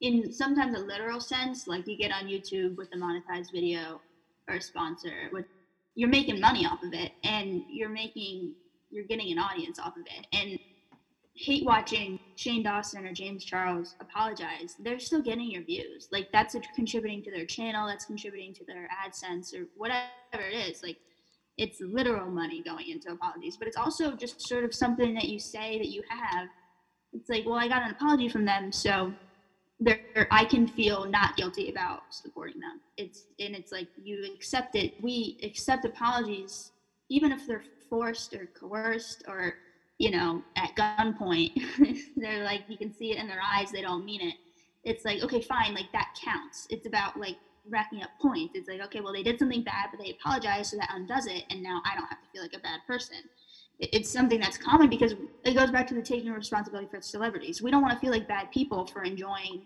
In sometimes a literal sense, like you get on YouTube with a monetized video or a sponsor, with you're making money off of it and you're making you're getting an audience off of it. And hate watching Shane Dawson or James Charles apologize, they're still getting your views. Like that's contributing to their channel, that's contributing to their AdSense or whatever it is. Like it's literal money going into apologies, but it's also just sort of something that you say that you have. It's like, well, I got an apology from them, so there I can feel not guilty about supporting them. It's and it's like you accept it. We accept apologies even if they're forced or coerced or you know, at gunpoint. They're like, you can see it in their eyes, they don't mean it. It's like, okay, fine, like that counts. It's about like racking up points. It's like, okay, well, they did something bad, but they apologized, so that undoes it, and now I don't have to feel like a bad person. It's something that's common because it goes back to the taking responsibility for celebrities. We don't want to feel like bad people for enjoying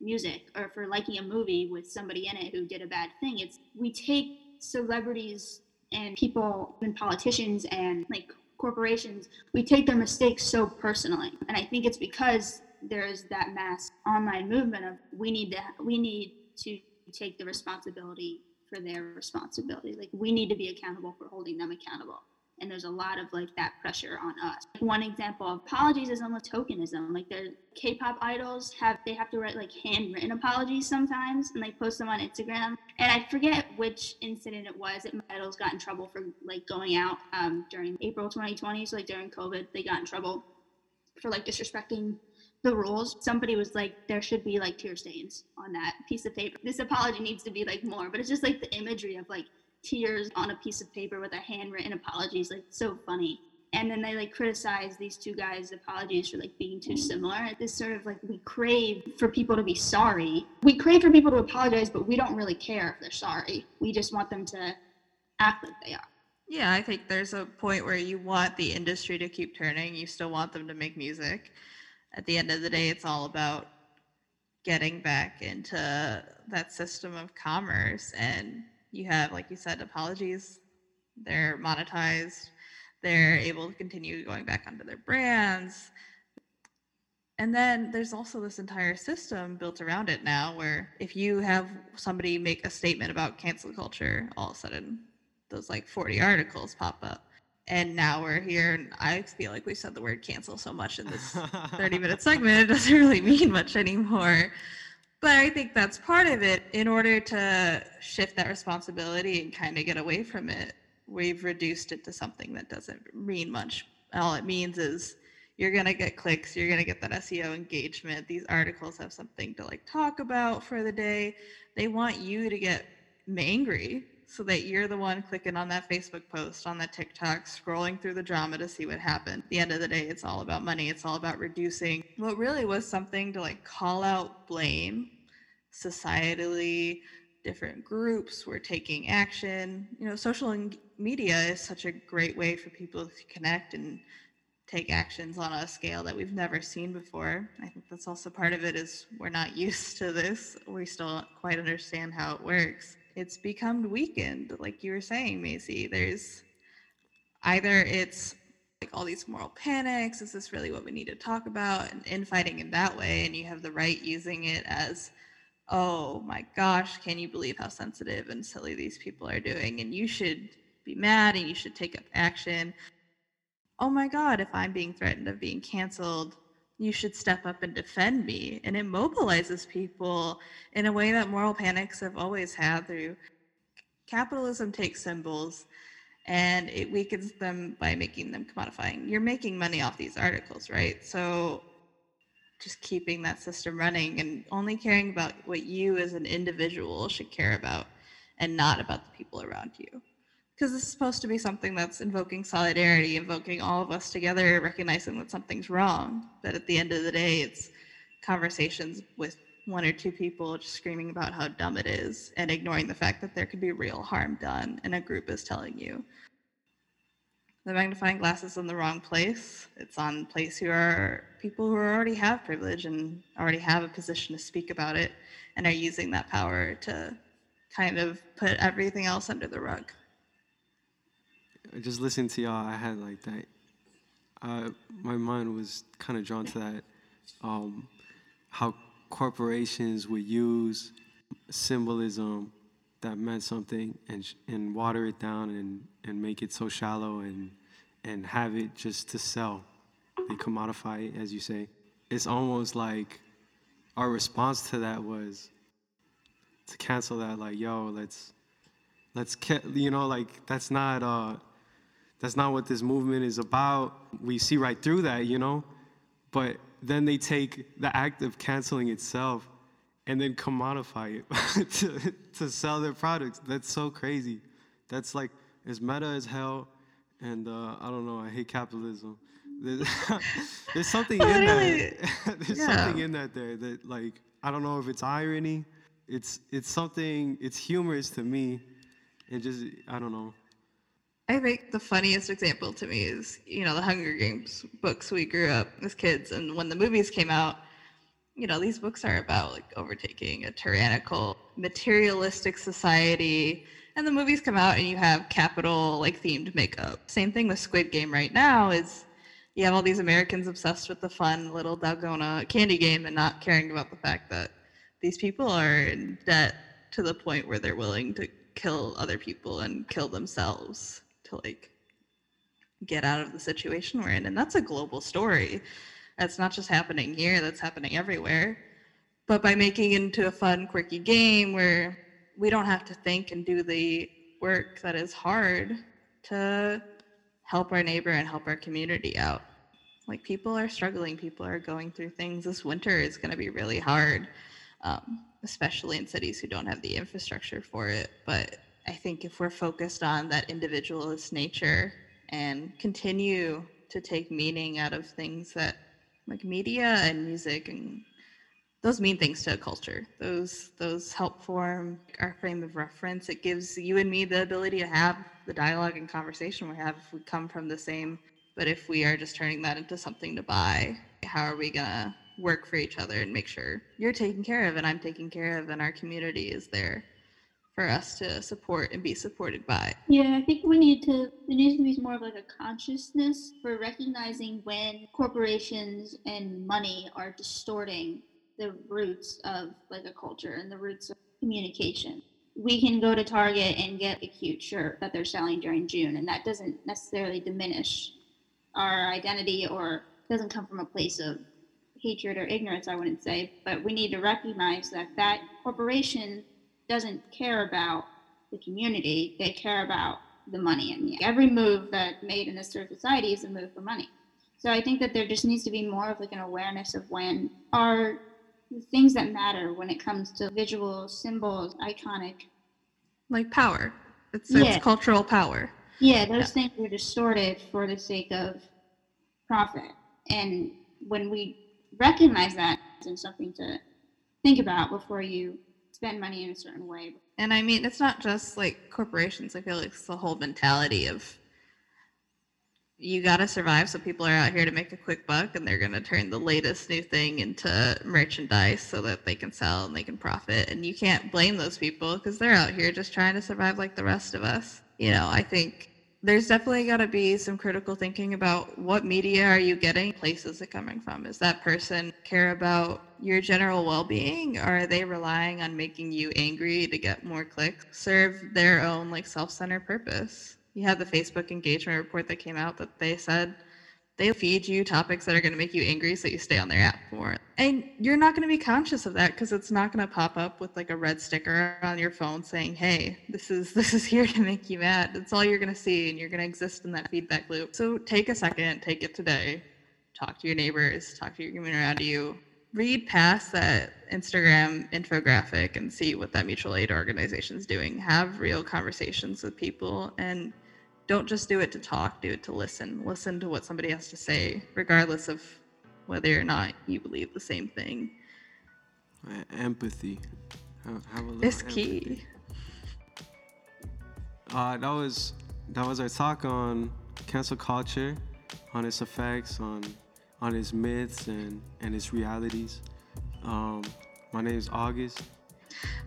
music or for liking a movie with somebody in it who did a bad thing. It's we take celebrities and people and politicians and like corporations, we take their mistakes so personally. And I think it's because there's that mass online movement of we need to we need to take the responsibility for their responsibility. Like we need to be accountable for holding them accountable and there's a lot of like that pressure on us. One example of apologies is almost tokenism. Like their K-pop idols have they have to write like handwritten apologies sometimes and like post them on Instagram. And I forget which incident it was that my idols got in trouble for like going out um, during April 2020. So like during COVID, they got in trouble for like disrespecting the rules. Somebody was like, there should be like tear stains on that piece of paper. This apology needs to be like more, but it's just like the imagery of like tears on a piece of paper with a handwritten apology is like so funny. And then they like criticize these two guys' apologies for like being too similar. This sort of like we crave for people to be sorry. We crave for people to apologize, but we don't really care if they're sorry. We just want them to act like they are. Yeah, I think there's a point where you want the industry to keep turning. You still want them to make music. At the end of the day, it's all about getting back into that system of commerce. And you have, like you said, apologies. They're monetized. They're mm-hmm. able to continue going back onto their brands. And then there's also this entire system built around it now where if you have somebody make a statement about cancel culture, all of a sudden those like 40 articles pop up. And now we're here, and I feel like we said the word cancel so much in this 30 minute segment, it doesn't really mean much anymore. But I think that's part of it. In order to shift that responsibility and kind of get away from it, we've reduced it to something that doesn't mean much. All it means is you're going to get clicks, you're going to get that SEO engagement. These articles have something to like talk about for the day. They want you to get angry so that you're the one clicking on that Facebook post, on that TikTok, scrolling through the drama to see what happened. At the end of the day, it's all about money. It's all about reducing what really was something to like call out blame societally. Different groups were taking action. You know, social media is such a great way for people to connect and take actions on a scale that we've never seen before. I think that's also part of it is we're not used to this. We still don't quite understand how it works it's become weakened, like you were saying, Maisie. There's either it's like all these moral panics, is this really what we need to talk about? And infighting in that way, and you have the right using it as, oh my gosh, can you believe how sensitive and silly these people are doing? And you should be mad and you should take up action. Oh my God, if I'm being threatened of being canceled, you should step up and defend me. And it mobilizes people in a way that moral panics have always had through capitalism takes symbols and it weakens them by making them commodifying. You're making money off these articles, right? So just keeping that system running and only caring about what you as an individual should care about and not about the people around you because this is supposed to be something that's invoking solidarity, invoking all of us together, recognizing that something's wrong. That at the end of the day, it's conversations with one or two people just screaming about how dumb it is and ignoring the fact that there could be real harm done and a group is telling you. The magnifying glass is in the wrong place. It's on place who are people who already have privilege and already have a position to speak about it and are using that power to kind of put everything else under the rug just listening to y'all, I had like that. Uh, my mind was kind of drawn to that. Um, how corporations would use symbolism that meant something and and water it down and and make it so shallow and and have it just to sell. They commodify it, as you say. It's almost like our response to that was to cancel that. Like, yo, let's let's you know, like that's not uh that's not what this movement is about. We see right through that, you know? But then they take the act of canceling itself and then commodify it to, to sell their products. That's so crazy. That's like as meta as hell. And uh, I don't know, I hate capitalism. There's, there's something in that. there's yeah. something in that there that like I don't know if it's irony. It's it's something it's humorous to me. And just I don't know. I think the funniest example to me is, you know, the Hunger Games books we grew up as kids. And when the movies came out, you know, these books are about like overtaking a tyrannical, materialistic society. And the movies come out and you have capital like themed makeup. Same thing with Squid Game right now is you have all these Americans obsessed with the fun little Dalgona uh, candy game and not caring about the fact that these people are in debt to the point where they're willing to kill other people and kill themselves to like get out of the situation we're in. And that's a global story. That's not just happening here, that's happening everywhere. But by making it into a fun, quirky game where we don't have to think and do the work that is hard to help our neighbor and help our community out. Like people are struggling, people are going through things. This winter is going to be really hard, um, especially in cities who don't have the infrastructure for it. But I think if we're focused on that individualist nature and continue to take meaning out of things that like media and music and those mean things to a culture. Those those help form our frame of reference. It gives you and me the ability to have the dialogue and conversation we have if we come from the same. But if we are just turning that into something to buy, how are we gonna work for each other and make sure you're taken care of and I'm taken care of and our community is there for us to support and be supported by. Yeah, I think we need to there needs to be more of like a consciousness for recognizing when corporations and money are distorting the roots of like a culture and the roots of communication. We can go to Target and get a cute shirt that they're selling during June, and that doesn't necessarily diminish our identity or doesn't come from a place of hatred or ignorance, I wouldn't say. But we need to recognize that that corporation doesn't care about the community, they care about the money. And every move that made in this sort of society is a move for money. So I think that there just needs to be more of like an awareness of when our the things that matter when it comes to visual symbols, iconic. Like power. It's, Yeah. it's cultural power. Yeah, those Yeah. things are distorted for the sake of profit. And when we recognize that, it's something to think about before you spend money in a certain way. And I mean, it's not just like corporations. I feel like it's the whole mentality of you got to survive. So people are out here to make a quick buck and they're going to turn the latest new thing into merchandise so that they can sell and they can profit. And you can't blame those people because they're out here just trying to survive like the rest of us. You know, I think there's definitely got to be some critical thinking about what media are you getting places it coming from is that person care about your general well-being or are they relying on making you angry to get more clicks serve their own like self-centered purpose you had the facebook engagement report that came out that they said they feed you topics that are going to make you angry so you stay on their app more. And you're not going to be conscious of that because it's not going to pop up with like a red sticker on your phone saying hey this is this is here to make you mad. That's all you're going to see and you're going to exist in that feedback loop. So take a second take it today. Talk to your neighbors talk to your community around you. Read past that instagram infographic and see what that mutual aid organization is doing. Have real conversations with people and don't just do it to talk, do it to listen. Listen to what somebody has to say, regardless of whether or not you believe the same thing. Uh, Empathy. Have, have a little It's empathy. key. Uh, that was that was our talk on cancel culture, on its effects, on on its myths and and its realities. Um, my name is August.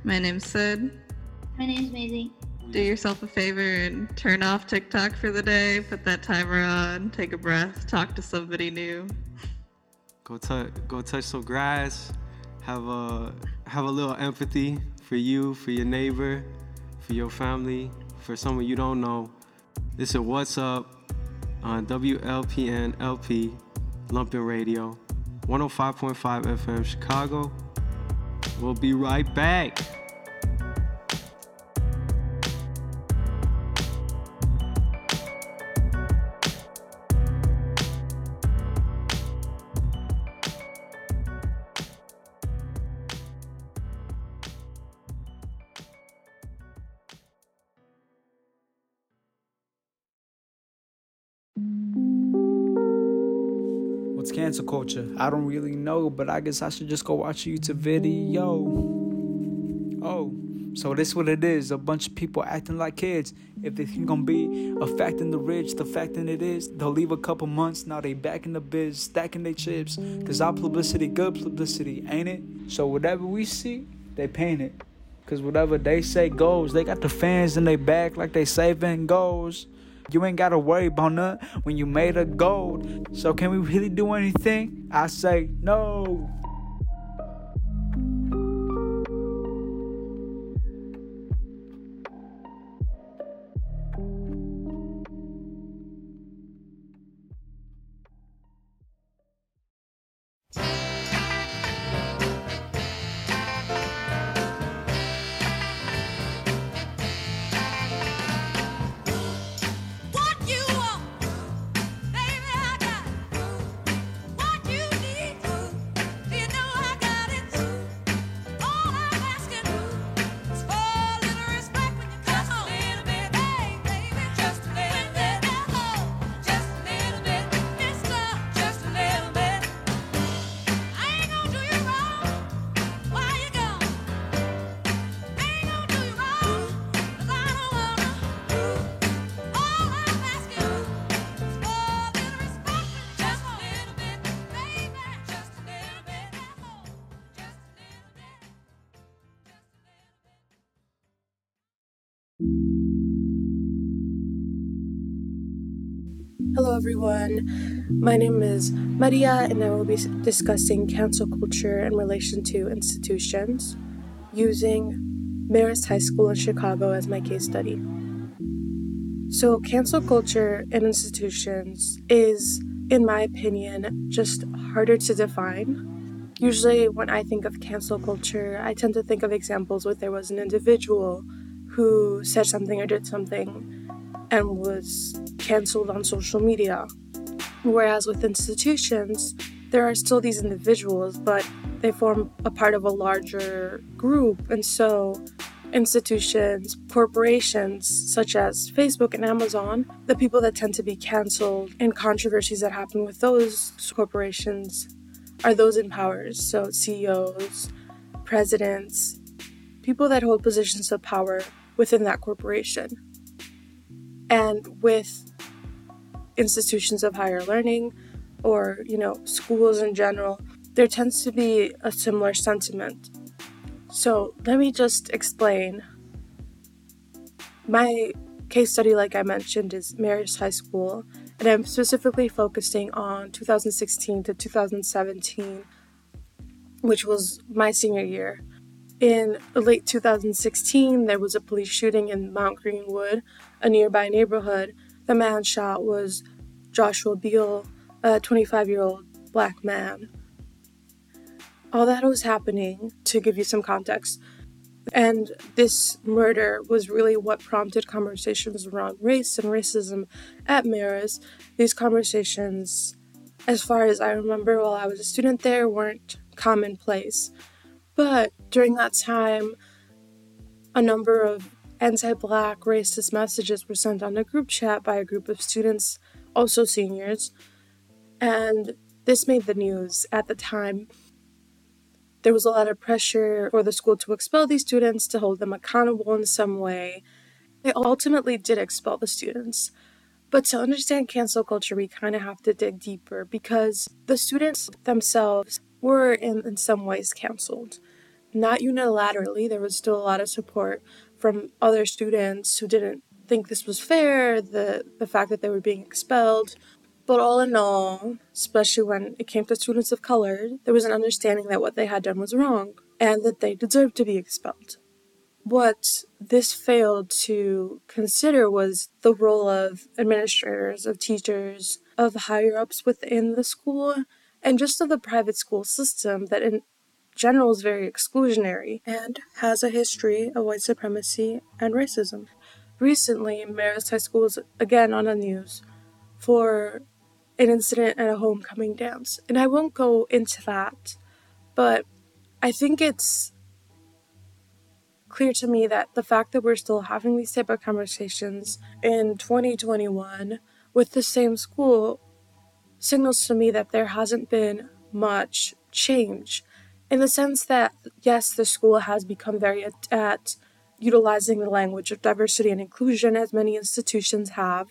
My name's Sid. My name's Maisie. Do yourself a favor and turn off TikTok for the day. Put that timer on. Take a breath. Talk to somebody new. Go touch go touch some grass. Have a have a little empathy for you, for your neighbor, for your family, for someone you don't know. This is What's Up on WLPN LP Lumpen Radio, 105.5 FM Chicago. We'll be right back. Cancel culture? I don't really know, but I guess I should just go watch a YouTube video. Oh, so this what it is. A bunch of people acting like kids. If they think gonna be affecting the rich, the fact that it is, they'll leave a couple months, now they back in the biz, stacking their chips. Cause our publicity, good publicity, ain't it? So whatever we see, they paint it. Cause whatever they say goes, they got the fans in their back like they saving goals. You ain't gotta worry about nothing when you made a gold. So can we really do anything? I say no. Hello, everyone. My name is Maria, and I will be discussing cancel culture in relation to institutions using Marist High School in Chicago as my case study. So, cancel culture in institutions is, in my opinion, just harder to define. Usually, when I think of cancel culture, I tend to think of examples where there was an individual who said something or did something and was canceled on social media. Whereas with institutions, there are still these individuals, but they form a part of a larger group. And so institutions, corporations such as Facebook and Amazon, the people that tend to be canceled and controversies that happen with those corporations are those in powers. So CEOs, presidents, people that hold positions of power within that corporation. And with institutions of higher learning or, you know, schools in general, there tends to be a similar sentiment so let me just explain. My case study, like I mentioned, is Marist High School, and I'm specifically focusing on 2016 to 2017, which was my senior year. In late 2016, there was a police shooting in Mount Greenwood, a nearby neighborhood. The man shot was Joshua Beal, a 25 year old black man all that was happening, to give you some context, and this murder was really what prompted conversations around race and racism at Marist. These conversations, as far as I remember while I was a student there, weren't commonplace. But during that time, a number of anti black racist messages were sent on a group chat by a group of students, also seniors, and this made the news at the time there was a lot of pressure for the school to expel these students, to hold them accountable in some way. They ultimately did expel the students. But to understand cancel culture, we kind of have to dig deeper because the students themselves were, in, in some ways, canceled. Not unilaterally, there was still a lot of support from other students who didn't think this was fair, the, the fact that they were being expelled, but all in all, especially when it came to students of color, there was an understanding that what they had done was wrong and that they deserved to be expelled. What this failed to consider was the role of administrators, of teachers, of higher ups within the school, and just of the private school system that in general is very exclusionary and has a history of white supremacy and racism. Recently, Marist High School was again on the news for an incident at a homecoming dance. And I won't go into that, but I think it's clear to me that the fact that we're still having these type of conversations in 2021 with the same school signals to me that there hasn't been much change in the sense that yes the school has become very at, utilizing the language of diversity and inclusion as many institutions have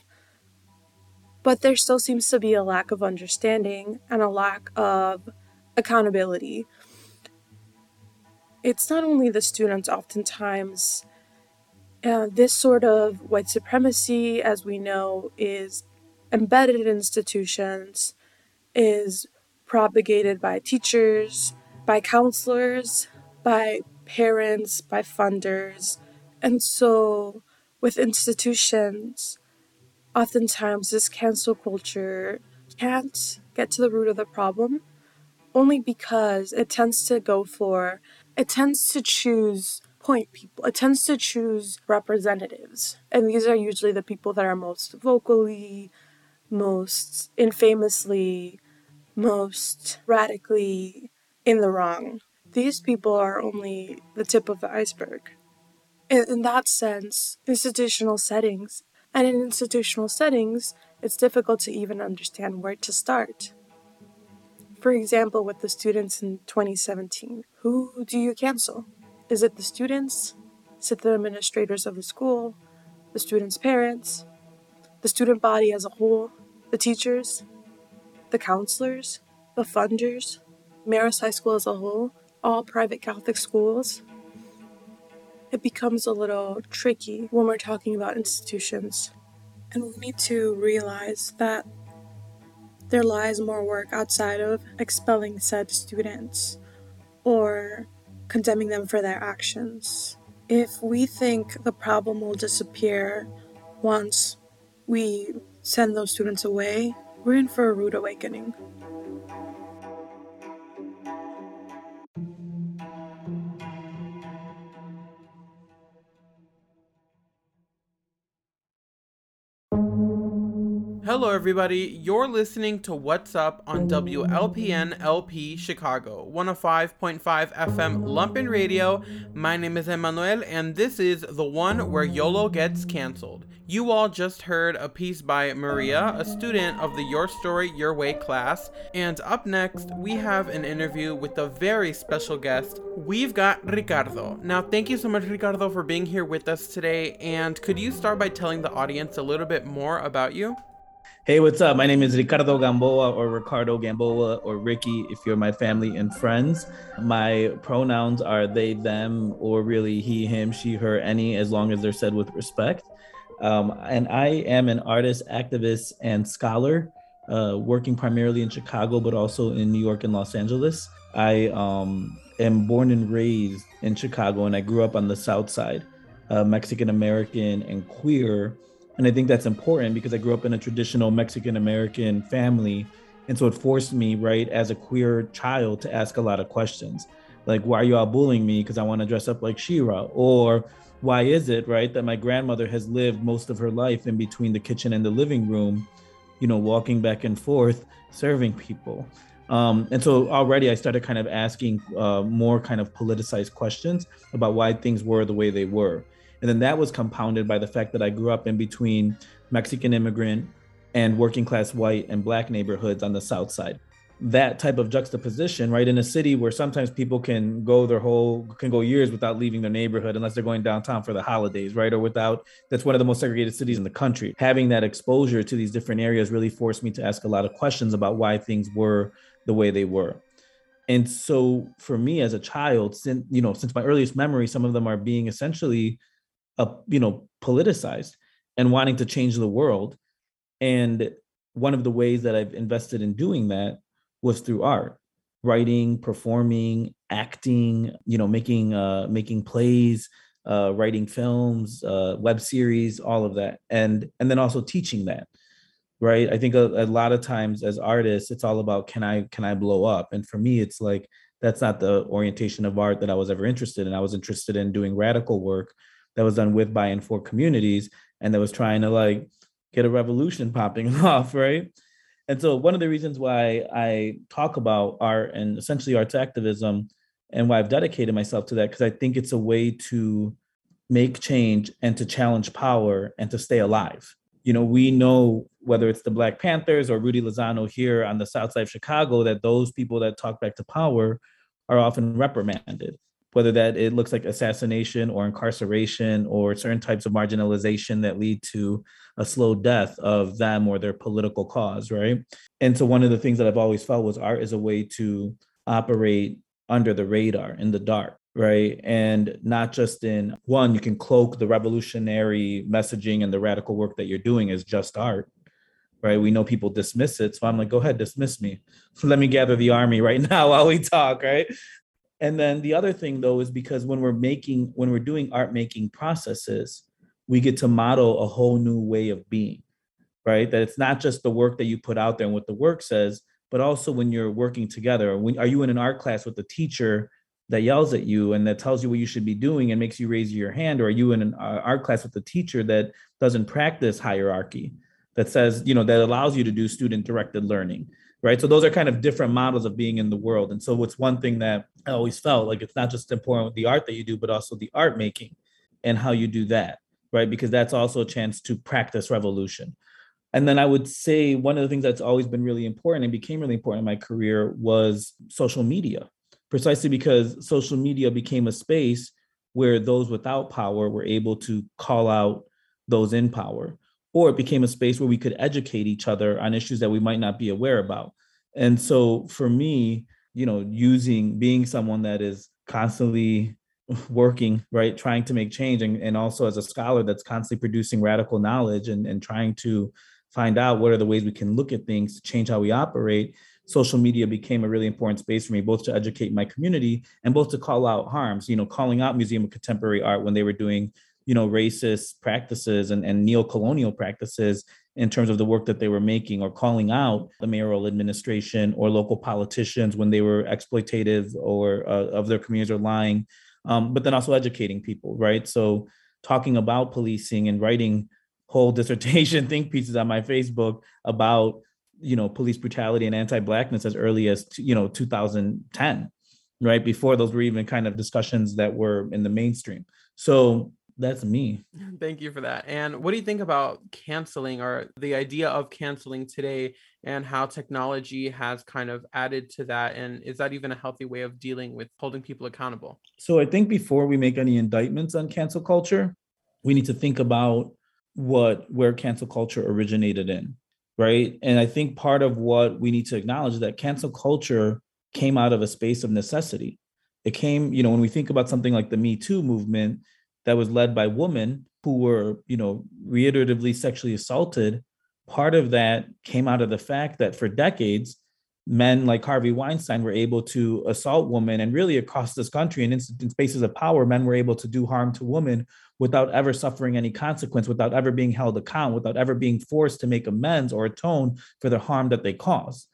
but there still seems to be a lack of understanding and a lack of accountability. It's not only the students, oftentimes, uh, this sort of white supremacy, as we know, is embedded in institutions, is propagated by teachers, by counselors, by parents, by funders. And so, with institutions, oftentimes this cancel culture can't get to the root of the problem only because it tends to go for, it tends to choose point people, it tends to choose representatives. And these are usually the people that are most vocally, most infamously, most radically in the wrong. These people are only the tip of the iceberg. In, in that sense, institutional settings and in institutional settings, it's difficult to even understand where to start. For example, with the students in 2017, who do you cancel? Is it the students? Is it the administrators of the school? The students' parents? The student body as a whole? The teachers? The counselors? The funders? Marist High School as a whole? All private Catholic schools? it becomes a little tricky when we're talking about institutions. And we need to realize that there lies more work outside of expelling said students or condemning them for their actions. If we think the problem will disappear once we send those students away, we're in for a rude awakening. Hello, everybody. You're listening to What's Up on WLPN LP Chicago, 105.5 FM Lumpen Radio. My name is Emmanuel, and this is the one where YOLO gets canceled. You all just heard a piece by Maria, a student of the Your Story, Your Way class. And up next, we have an interview with a very special guest. We've got Ricardo. Now, thank you so much, Ricardo, for being here with us today. And could you start by telling the audience a little bit more about you? Hey, what's up? My name is Ricardo Gamboa or Ricardo Gamboa or Ricky if you're my family and friends. My pronouns are they, them, or really he, him, she, her, any, as long as they're said with respect. Um, and I am an artist, activist, and scholar, uh, working primarily in Chicago, but also in New York and Los Angeles. I um, am born and raised in Chicago, and I grew up on the South Side, uh, Mexican American and queer and I think that's important because I grew up in a traditional Mexican American family. And so it forced me, right, as a queer child to ask a lot of questions. Like, why are you all bullying me? Because I want to dress up like She-Ra? Or why is it, right, that my grandmother has lived most of her life in between the kitchen and the living room, you know, walking back and forth, serving people? Um, and so already I started kind of asking uh, more kind of politicized questions about why things were the way they were. And then that was compounded by the fact that I grew up in between Mexican immigrant and working class white and black neighborhoods on the South Side. That type of juxtaposition, right, in a city where sometimes people can go their whole, can go years without leaving their neighborhood unless they're going downtown for the holidays, right, or without, that's one of the most segregated cities in the country. Having that exposure to these different areas really forced me to ask a lot of questions about why things were the way they were and so for me as a child since you know since my earliest memory some of them are being essentially you know politicized and wanting to change the world. And one of the ways that i've invested in doing that was through art writing performing acting you know making uh making plays uh writing films uh web series all of that. And and then also teaching that right? I think a, a lot of times as artists it's all about can i can i blow up? And for me it's like that's not the orientation of art that i was ever interested in. I was interested in doing radical work that was done with by and for communities and that was trying to like get a revolution popping off right? And so one of the reasons why i talk about art and essentially arts activism and why i've dedicated myself to that because i think it's a way to make change and to challenge power and to stay alive. You know we know whether it's the black panthers or rudy lozano here on the south side of chicago that those people that talk back to power are often reprimanded whether that it looks like assassination or incarceration or certain types of marginalization that lead to a slow death of them or their political cause, right? And so one of the things that I've always felt was art is a way to operate under the radar in the dark right? And not just in one you can cloak the revolutionary messaging and the radical work that you're doing as just art right? We know people dismiss it so i'm like go ahead dismiss me. Let me gather the army right now while we talk right and then the other thing though is because when we're making when we're doing art making processes we get to model a whole new way of being right? That it's not just the work that you put out there and what the work says but also when you're working together. When are you in an art class with a teacher that yells at you and that tells you what you should be doing and makes you raise your hand? Or are you in an uh, art class with a teacher that doesn't practice hierarchy that says you know that allows you to do student directed learning right? So those are kind of different models of being in the world. And so what's one thing that i always felt like it's not just important with the art that you do but also the art making and how you do that right? Because that's also a chance to practice revolution. And then i would say one of the things that's always been really important and became really important in my career was social media precisely because social media became a space where those without power were able to call out those in power or it became a space where we could educate each other on issues that we might not be aware about. And so for me, you know, using being someone that is constantly working, right, trying to make change, and, and also as a scholar that's constantly producing radical knowledge and, and trying to find out what are the ways we can look at things to change how we operate, social media became a really important space for me, both to educate my community and both to call out harms, you know, calling out Museum of Contemporary Art when they were doing, you know, racist practices and, and neo-colonial practices in terms of the work that they were making or calling out the mayoral administration or local politicians when they were exploitative or uh, of their communities or lying um, but then also educating people right? So talking about policing and writing whole dissertation think pieces on my facebook about you know police brutality and anti-blackness as early as you know 2010 right? Before those were even kind of discussions that were in the mainstream. So that's me. Thank you for that. And what do you think about canceling or the idea of canceling today and how technology has kind of added to that? And is that even a healthy way of dealing with holding people accountable? So I think before we make any indictments on cancel culture, we need to think about what where cancel culture originated in, right? And I think part of what we need to acknowledge is that cancel culture came out of a space of necessity. It came, you know, when we think about something like the Me Too movement, that was led by women who were, you know, reiteratively sexually assaulted, part of that came out of the fact that for decades, men like Harvey Weinstein were able to assault women, and really across this country and in, in, spaces of power, men were able to do harm to women without ever suffering any consequence, without ever being held account, without ever being forced to make amends or atone for the harm that they caused.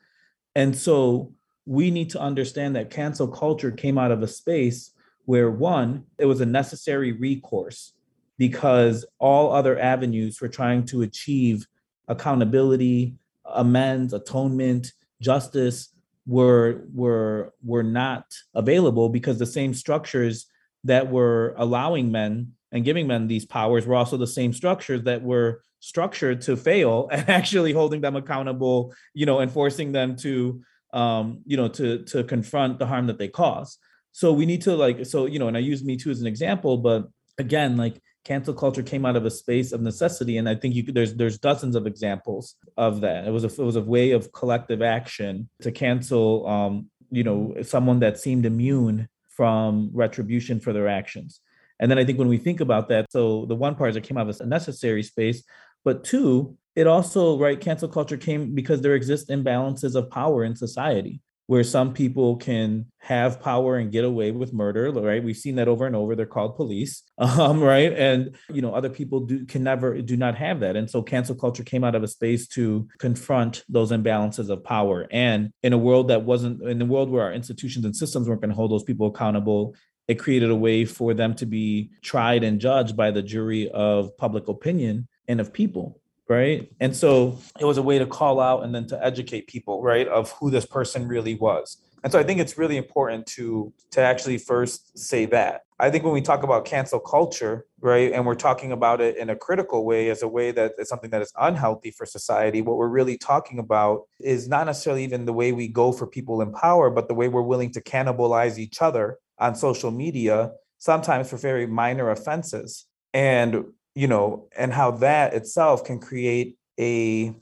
And so we need to understand that cancel culture came out of a space where one, it was a necessary recourse because all other avenues for trying to achieve accountability, amends, atonement, justice were were were not available because the same structures that were allowing men and giving men these powers were also the same structures that were structured to fail and actually holding them accountable you know and forcing them to um you know to to confront the harm that they cause so we need to like so you know and i use me too as an example but again like cancel culture came out of a space of necessity and i think you could there's there's dozens of examples of that. It was a it was a way of collective action to cancel um you know someone that seemed immune from retribution for their actions. And then i think when we think about that so the one part is it came out of a necessary space but two it also right cancel culture came because there exist imbalances of power in society where some people can have power and get away with murder right? We've seen that over and over. They're called police um, right? And you know other people do can never do not have that. And so cancel culture came out of a space to confront those imbalances of power. And in a world that wasn't in the world where our institutions and systems weren't going to hold those people accountable it created a way for them to be tried and judged by the jury of public opinion and of people right? And so it was a way to call out and then to educate people right of who this person really was. And so i think it's really important to to actually first say that. I think when we talk about cancel culture right and we're talking about it in a critical way as a way that is something that is unhealthy for society what we're really talking about is not necessarily even the way we go for people in power but the way we're willing to cannibalize each other on social media sometimes for very minor offenses. And you know, and how that itself can create a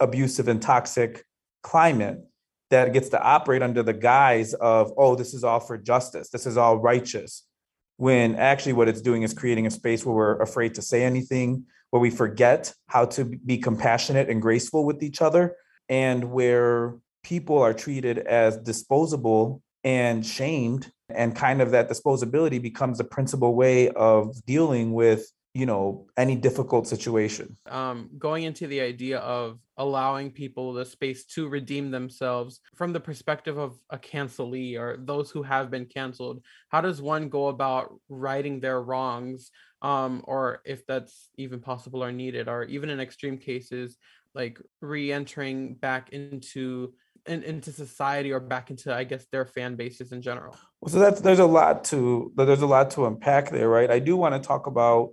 abusive and toxic climate that gets to operate under the guise of, oh, this is all for justice, this is all righteous. When actually, what it's doing is creating a space where we're afraid to say anything, where we forget how to be compassionate and graceful with each other, and where people are treated as disposable and shamed. And kind of that disposability becomes the principal way of dealing with you know any difficult situation? Um, going into the idea of allowing people the space to redeem themselves from the perspective of a cancelee or those who have been canceled how does one go about righting their wrongs um, or if that's even possible or needed or even in extreme cases like re-entering back into in, into society or back into i guess their fan bases in general? Well so that's there's a lot to there's a lot to unpack there right? I do want to talk about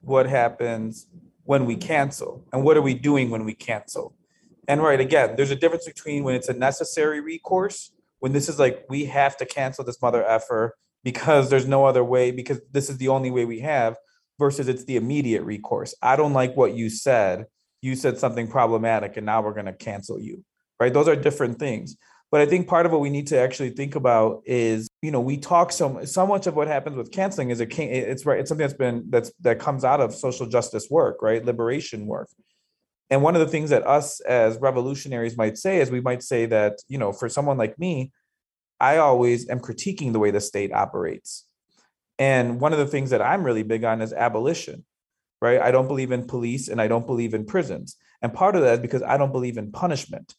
what happens when we cancel and what are we doing when we cancel. And right, again, there's a difference between when it's a necessary recourse, when this is like, we have to cancel this mother effer because there's no other way, because this is the only way we have, versus it's the immediate recourse. I don't like what you said. You said something problematic and now we're going to cancel you, right? Those are different things. But I think part of what we need to actually think about is, you know, we talk so so much of what happens with canceling is it can it's right. It's something that's been that's that comes out of social justice work, right? Liberation work. And one of the things that us as revolutionaries might say is we might say that, you know, for someone like me, I always am critiquing the way the state operates. And one of the things that I'm really big on is abolition, right? I don't believe in police and I don't believe in prisons. And part of that is because I don't believe in punishment,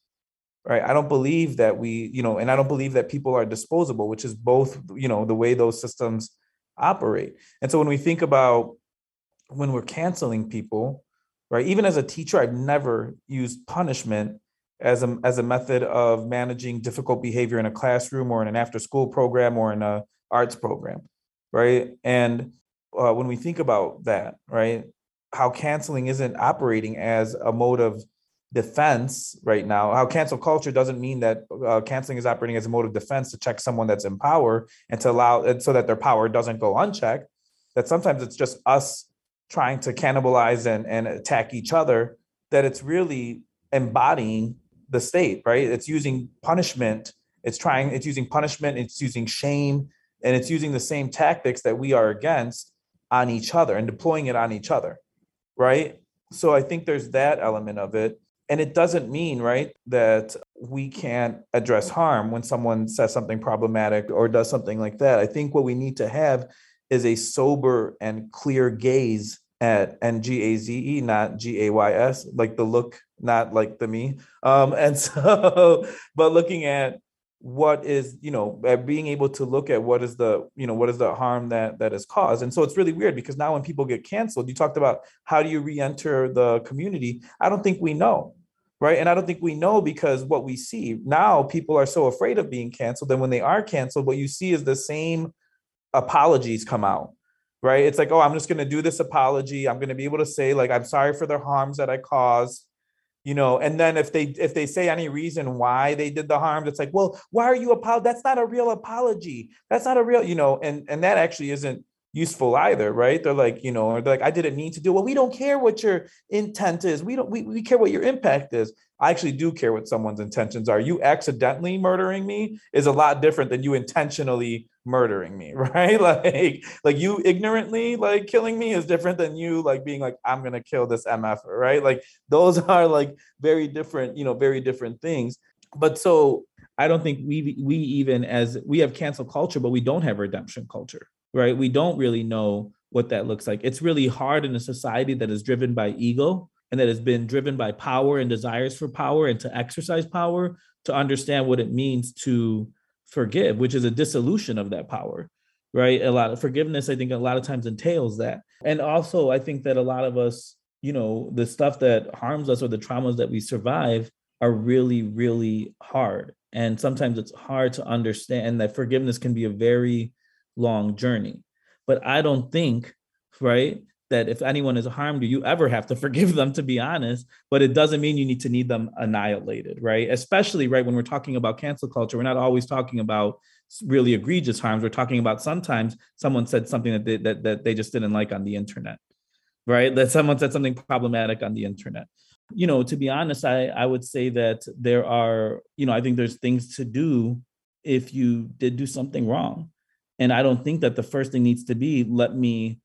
right? I don't believe that we, you know, and I don't believe that people are disposable, which is both, you know, the way those systems operate. And so when we think about when we're canceling people, right? Even as a teacher, I've never used punishment as a as a method of managing difficult behavior in a classroom or in an after school program or in a arts program right and uh, when we think about that right how canceling isn't operating as a mode of defense right now how cancel culture doesn't mean that uh, canceling is operating as a mode of defense to check someone that's in power and to allow and so that their power doesn't go unchecked that sometimes it's just us trying to cannibalize and, and attack each other that it's really embodying the state, right? It's using punishment. It's trying, it's using punishment, it's using shame, and it's using the same tactics that we are against on each other and deploying it on each other, right? So I think there's that element of it. And it doesn't mean, right, that we can't address harm when someone says something problematic or does something like that. I think what we need to have is a sober and clear gaze at and G A Z E, not G A Y S, like the look, not like the me. Um, and so, but looking at what is, you know, uh, being able to look at what is the, you know, what is the harm that that is caused. And so it's really weird because now when people get canceled, you talked about how do you re-enter the community? I don't think we know. Right. And I don't think we know because what we see now, people are so afraid of being canceled. And when they are canceled, what you see is the same apologies come out right? It's like, oh, I'm just going to do this apology. I'm going to be able to say like, I'm sorry for the harms that I caused, you know. And then if they if they say any reason why they did the harm, it's like, well, why are you apology? That's not a real apology. That's not a real, you know. And and that actually isn't useful either, right? They're like, you know, or they're like, I didn't mean to do. Well, we don't care what your intent is. We don't. We, we care what your impact is. I actually do care what someone's intentions are. You accidentally murdering me is a lot different than you intentionally murdering me, right? Like, like you ignorantly like killing me is different than you like being like, I'm gonna kill this MF, right? Like those are like very different, you know, very different things. But so I don't think we we even as we have cancel culture, but we don't have redemption culture, right? We don't really know what that looks like. It's really hard in a society that is driven by ego and that has been driven by power and desires for power and to exercise power to understand what it means to forgive, which is a dissolution of that power, right? A lot of forgiveness, I think, a lot of times entails that. And also, I think that a lot of us, you know, the stuff that harms us or the traumas that we survive are really, really hard. And sometimes it's hard to understand that forgiveness can be a very long journey. But I don't think, right, that if anyone has harmed you, you ever have to forgive them, to be honest. But it doesn't mean you need to need them annihilated, right? Especially right when we're talking about cancel culture, we're not always talking about really egregious harms. We're talking about sometimes someone said something that they, that, that they just didn't like on the internet, right? That someone said something problematic on the internet. You know, to be honest, I, I would say that there are, you know, I think there's things to do if you did do something wrong. And I don't think that the first thing needs to be let me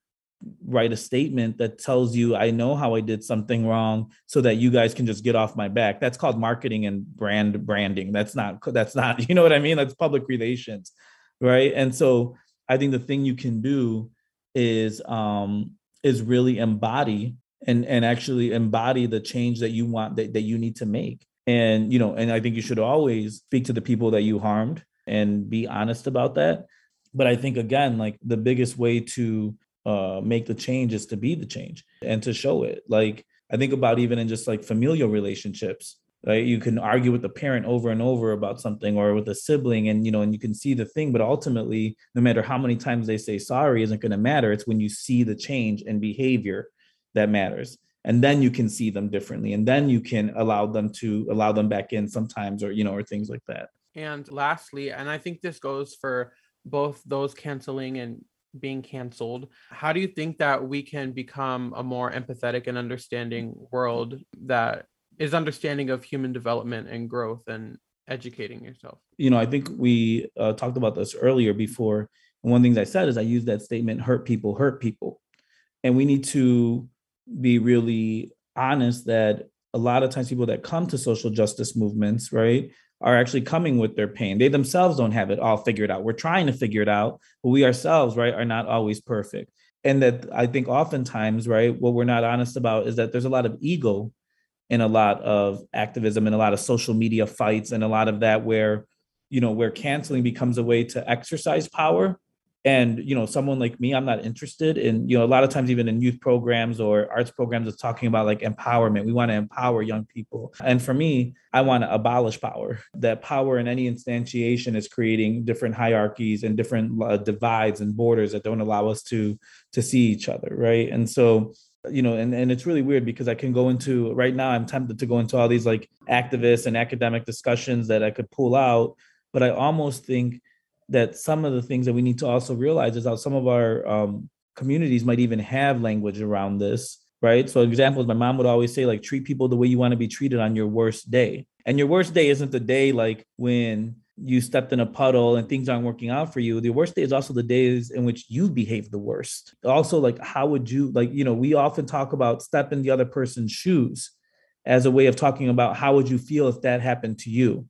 write a statement that tells you I know how I did something wrong so that you guys can just get off my back. That's called marketing and brand branding. That's not that's not, you know what I mean? That's public relations. Right? And so I think the thing you can do is um is really embody and and actually embody the change that you want that, that you need to make. And you know, and I think you should always speak to the people that you harmed and be honest about that. But I think again, like the biggest way to uh, make the change is to be the change and to show it. Like I think about even in just like familial relationships, right? You can argue with the parent over and over about something or with a sibling and you know, and you can see the thing, but ultimately, no matter how many times they say sorry isn't going to matter. It's when you see the change in behavior that matters. And then you can see them differently. And then you can allow them to allow them back in sometimes or, you know, or things like that. And lastly, and I think this goes for both those canceling and being canceled. How do you think that we can become a more empathetic and understanding world that is understanding of human development and growth and educating yourself? You know, I think we uh, talked about this earlier before. And one of the things I said is I use that statement, hurt people, hurt people. And we need to be really honest that a lot of times people that come to social justice movements, right, are actually coming with their pain. They themselves don't have it all figured out. We're trying to figure it out, but we ourselves, right, are not always perfect. And that I think oftentimes, right, what we're not honest about is that there's a lot of ego in a lot of activism and a lot of social media fights and a lot of that where, you know, where canceling becomes a way to exercise power and you know someone like me i'm not interested in you know a lot of times even in youth programs or arts programs it's talking about like empowerment. We want to empower young people. And for me i want to abolish power. That power in any instantiation is creating different hierarchies and different uh, divides and borders that don't allow us to to see each other right? And so you know and, and it's really weird because i can go into right now i'm tempted to go into all these like activists and academic discussions that i could pull out but i almost think that some of the things that we need to also realize is how some of our um, communities might even have language around this right? So examples my mom would always say like treat people the way you want to be treated on your worst day. And your worst day isn't the day like when you stepped in a puddle and things aren't working out for you. The worst day is also the days in which you behave the worst. Also like how would you like you know we often talk about step in the other person's shoes as a way of talking about how would you feel if that happened to you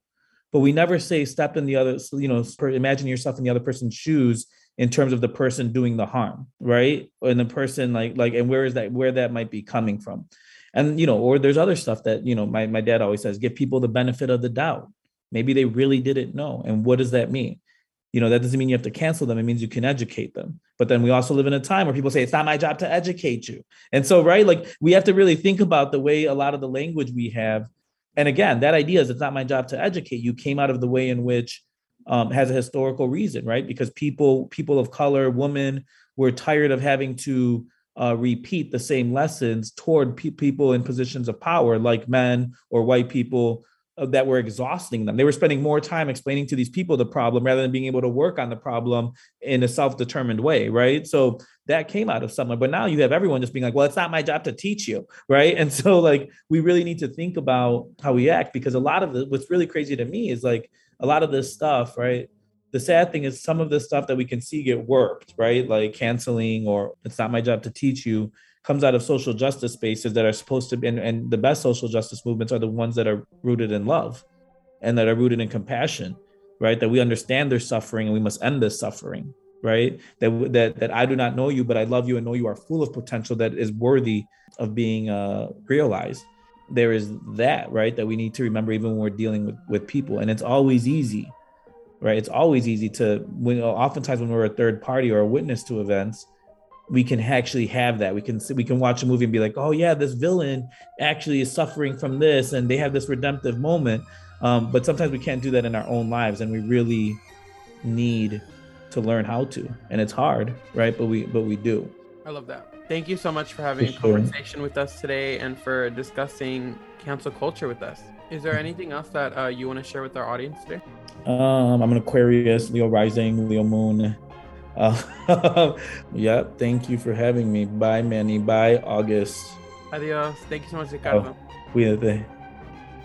but we never say step in the other you know imagine yourself in the other person's shoes in terms of the person doing the harm right? And the person like like and where is that where that might be coming from? And you know or there's other stuff that you know my, my dad always says give people the benefit of the doubt. Maybe they really didn't know. And what does that mean? You know that doesn't mean you have to cancel them. It means you can educate them. But then we also live in a time where people say it's not my job to educate you. And so right like we have to really think about the way a lot of the language we have and again, that idea is it's not my job to educate you came out of the way in which um, has a historical reason, right? Because people, people of color, women, were tired of having to uh, repeat the same lessons toward pe- people in positions of power, like men or white people that were exhausting them. They were spending more time explaining to these people the problem rather than being able to work on the problem in a self-determined way, right? So that came out of someone. But now you have everyone just being like, well, it's not my job to teach you, right? And so like we really need to think about how we act because a lot of the what's really crazy to me is like a lot of this stuff, right? The sad thing is some of the stuff that we can see get worked, right? Like canceling or it's not my job to teach you comes out of social justice spaces that are supposed to be and, and the best social justice movements are the ones that are rooted in love and that are rooted in compassion right? That we understand their suffering and we must end this suffering right? That that that i do not know you but i love you and know you are full of potential that is worthy of being uh realized. There is that right that we need to remember even when we're dealing with with people. And it's always easy right? It's always easy to when oftentimes when we're a third party or a witness to events we can actually have that. We can we can watch a movie and be like, oh yeah, this villain actually is suffering from this, and they have this redemptive moment. Um, but sometimes we can't do that in our own lives, and we really need to learn how to. And it's hard, right? But we but we do. I love that. Thank you so much for having For a sure. conversation with us today and for discussing cancel culture with us. Is there anything else that uh, you want to share with our audience today? Um, I'm an Aquarius, Leo rising, Leo moon. Uh, yep. Thank you for having me. Bye, Manny. Bye, August. Adios. Thank you so much, Ricardo. Cuídate.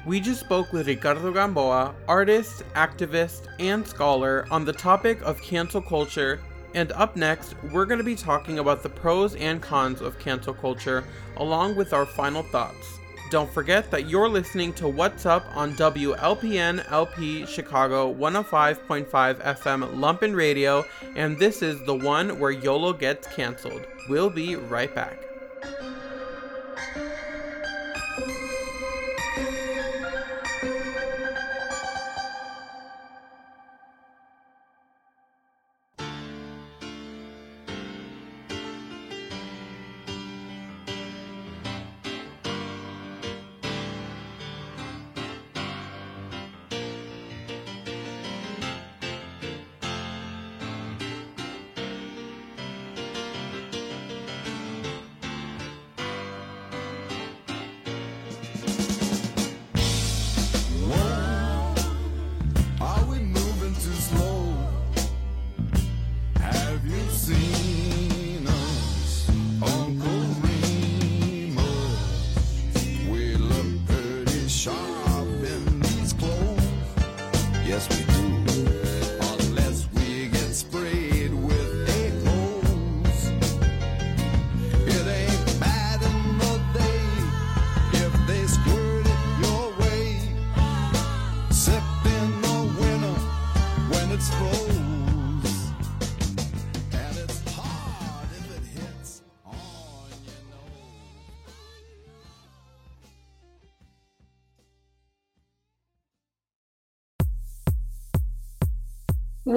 We just spoke with Ricardo Gamboa, artist, activist, and scholar on the topic of cancel culture. And up next, we're going to be talking about the pros and cons of cancel culture, along with our final thoughts. Don't forget that you're listening to What's Up on WLPN LP Chicago 105.5 FM Lumpen Radio, and this is the one where YOLO gets canceled. We'll be right back.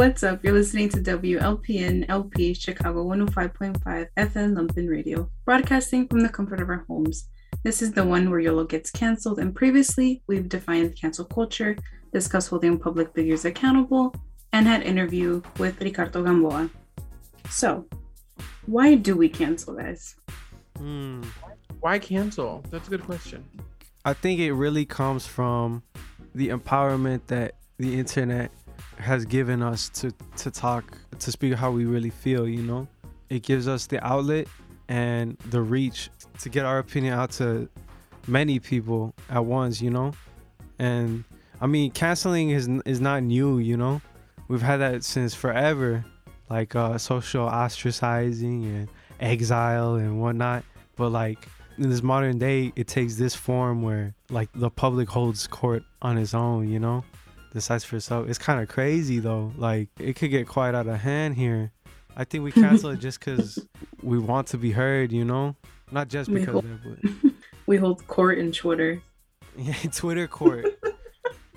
What's up? You're listening to WLPN LP Chicago 105.5 FM Lumpen Radio, broadcasting from the comfort of our homes. This is the one where YOLO gets canceled, and previously we've defined cancel culture, discussed holding public figures accountable, and had interview with Ricardo Gamboa. So, why do we cancel, guys? Hmm. Why cancel? That's a good question. I think it really comes from the empowerment that the internet has given us to to talk to speak how we really feel you know? It gives us the outlet and the reach to get our opinion out to many people at once you know? And i mean canceling is is not new you know? We've had that since forever like uh social ostracizing and exile and whatnot. But like in this modern day it takes this form where like the public holds court on its own you know decides for itself. It's kind of crazy though. Like it could get quite out of hand here. I think we cancel it just because we want to be heard you know? Not just We because hope- of it. but We hold court in Twitter. yeah twitter court.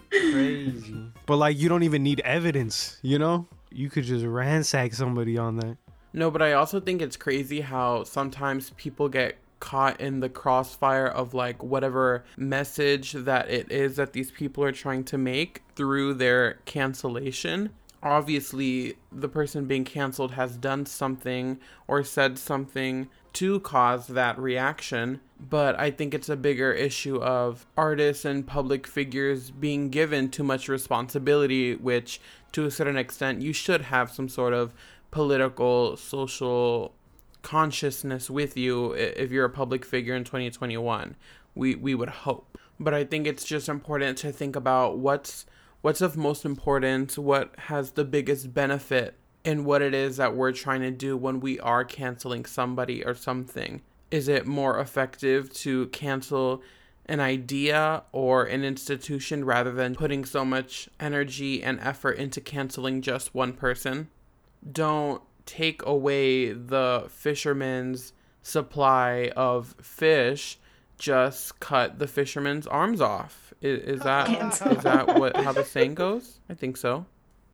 Crazy. But like you don't even need evidence you know? You could just ransack somebody on that. No, but I also think it's crazy how sometimes people get caught in the crossfire of like whatever message that it is that these people are trying to make through their cancellation. Obviously, the person being canceled has done something or said something to cause that reaction, but I think it's a bigger issue of artists and public figures being given too much responsibility, which to a certain extent you should have some sort of political, social consciousness with you if you're a public figure in 2021. We we would hope. But I think it's just important to think about what's what's of most importance, what has the biggest benefit in what it is that we're trying to do when we are canceling somebody or something. Is it more effective to cancel an idea or an institution rather than putting so much energy and effort into canceling just one person? don't take away the fisherman's supply of fish just cut the fisherman's arms off is, oh, is that is that what how the saying goes i think so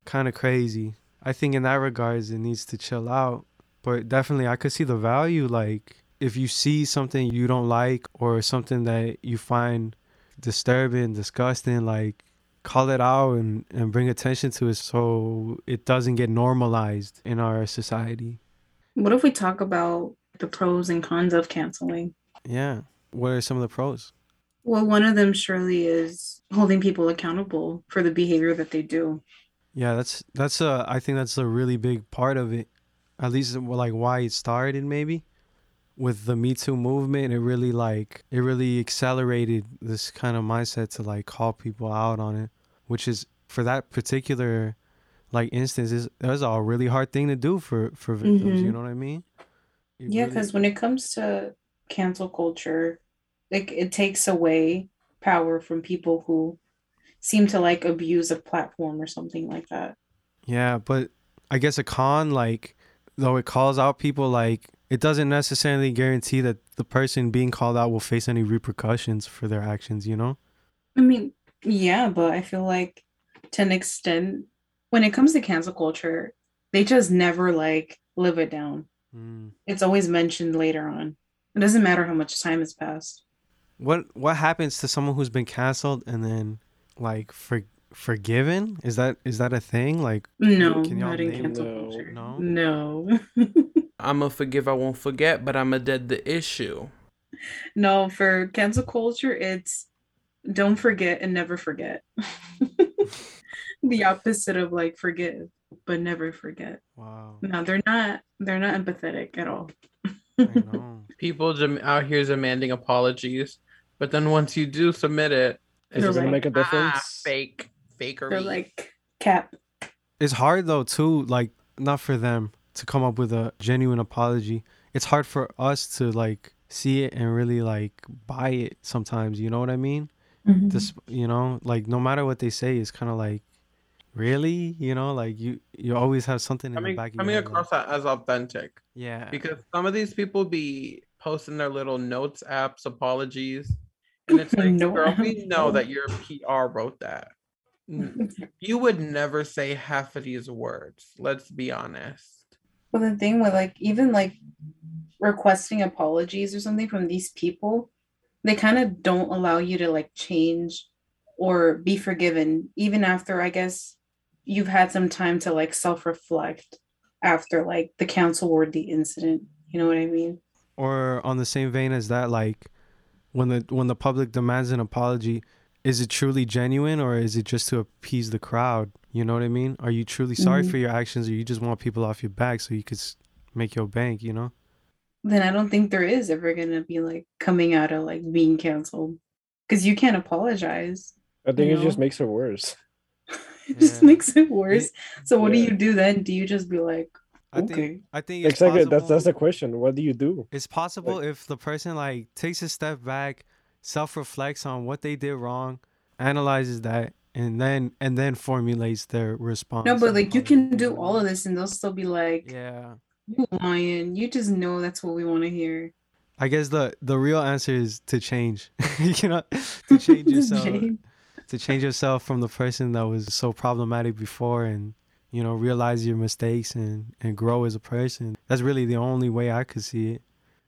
kind of crazy. I think in that regards, it needs to chill out. But definitely, I could see the value. Like, if you see something you don't like or something that you find disturbing, disgusting, like, call it out and, and bring attention to it so it doesn't get normalized in our society. What if we talk about the pros and cons of canceling? Yeah. What are some of the pros? Well, one of them surely is holding people accountable for the behavior that they do. Yeah, that's that's a I think that's a really big part of it. At least like why it started maybe with the Me Too movement. It really like it really accelerated this kind of mindset to like call people out on it, which is for that particular like instance is that's a really hard thing to do for for victims. You Mhm. know what I mean? It Yeah, really- because when it comes to cancel culture, like it takes away power from people who seem to like abuse a platform or something like that. Yeah, but I guess a con, like, though it calls out people, like, it doesn't necessarily guarantee that the person being called out will face any repercussions for their actions, you know? I mean, yeah, but I feel like to an extent, when it comes to cancel culture, they just never like live it down. Mm. It's always mentioned later on. It doesn't matter how much time has passed. What what happens to someone who's been canceled and then like for forgiven? Is that is that a thing? Like No, can not in cancel culture. No? No. i'm a forgive i won't forget but i'm a dead the issue No, for cancel culture, it's don't forget and never forget. the opposite of like forgive, but never forget. Wow. No, they're not they're not empathetic at all. I know. people dem- out here demanding apologies but then once you do submit it, is it They're just like, make a ah, difference. fake fakery They're like cap. It's hard though too, like not for them to come up with a genuine apology. It's hard for us to like see it and really like buy it sometimes, you know what I mean? Mhm. this you know like no matter what they say it's kind of like really you know like you you always have something in the coming, back of coming your head, like, across that as authentic yeah because some of these people be posting their little notes apps apologies and it's like No girl we know that your pr wrote that you would never say half of these words. Let's be honest. But the thing with like even like requesting apologies or something from these people, they kind of don't allow you to like change or be forgiven, even after I guess you've had some time to like self-reflect after like the council or the incident. You know what I mean? Or on the same vein as that, like when the when the public demands an apology, is it truly genuine or is it just to appease the crowd? You know what I mean? Are you truly sorry Mhm. for your actions, or you just want people off your back so you could make your bank? You know? Then I don't think there is ever gonna be like coming out of like being canceled because you can't apologize. I think you it just makes it worse. It just makes it worse. So what Yeah. do you do then? Do you just be like, I okay? think I think it's Exactly. possible. That's that's the question. What do you do? It's possible if the person like takes a step back, self reflects on what they did wrong, analyzes that, and then and then formulates their response. No, but like you can do all of this and they'll still be like, yeah. you lying. You just know that's what we want to hear. I guess the the real answer is to change. you know, to change yourself, change. to change yourself from the person that was so problematic before, and you know realize your mistakes and and grow as a person. That's really the only way I could see it.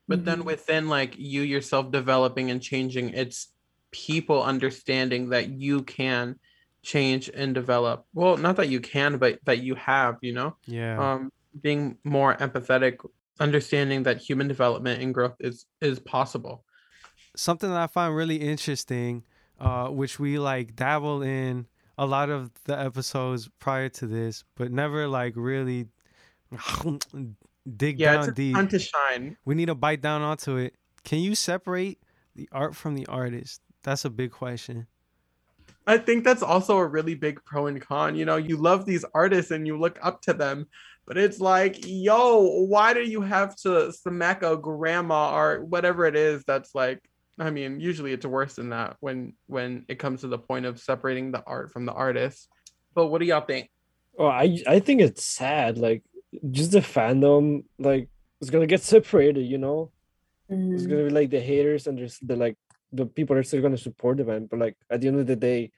But then within like you yourself developing and changing, it's people understanding that you can change and develop. Well, not that you can, but that you have, you know? Yeah. Um being more empathetic, understanding that human development and growth is is possible. something that I find really interesting, uh, which we like dabble in a lot of the episodes prior to this, but never like really dig Yeah, down it's a deep. time to shine. We need to bite down onto it. Can you separate the art from the artist? That's a big question. I think that's also a really big pro and con. You know, you love these artists and you look up to them, but it's like, yo, why do you have to smack a grandma or whatever it is that's like I mean, usually it's worse than that when when it comes to the point of separating the art from the artist. But what do y'all think? Oh, I I think it's sad. Like just the fandom, like it's gonna get separated. You know, it's gonna mm-hmm. be like the haters and there's the like the people are still gonna support the band. But like at the end of the day,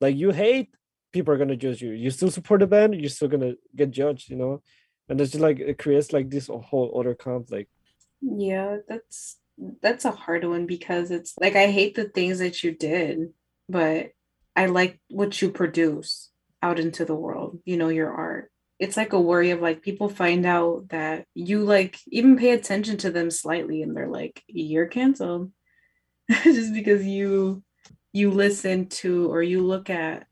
like you hate, people are gonna judge you. You still support the band, you're still gonna get judged. You know, and it's just like it creates like this whole other conflict. Yeah, that's that's a hard one because it's like I hate the things that you did, but I like what you produce out into the world, you know, your art. It's like a worry of like people find out that you like even pay attention to them slightly and they're like, you're canceled. Just because you you listen to or you look at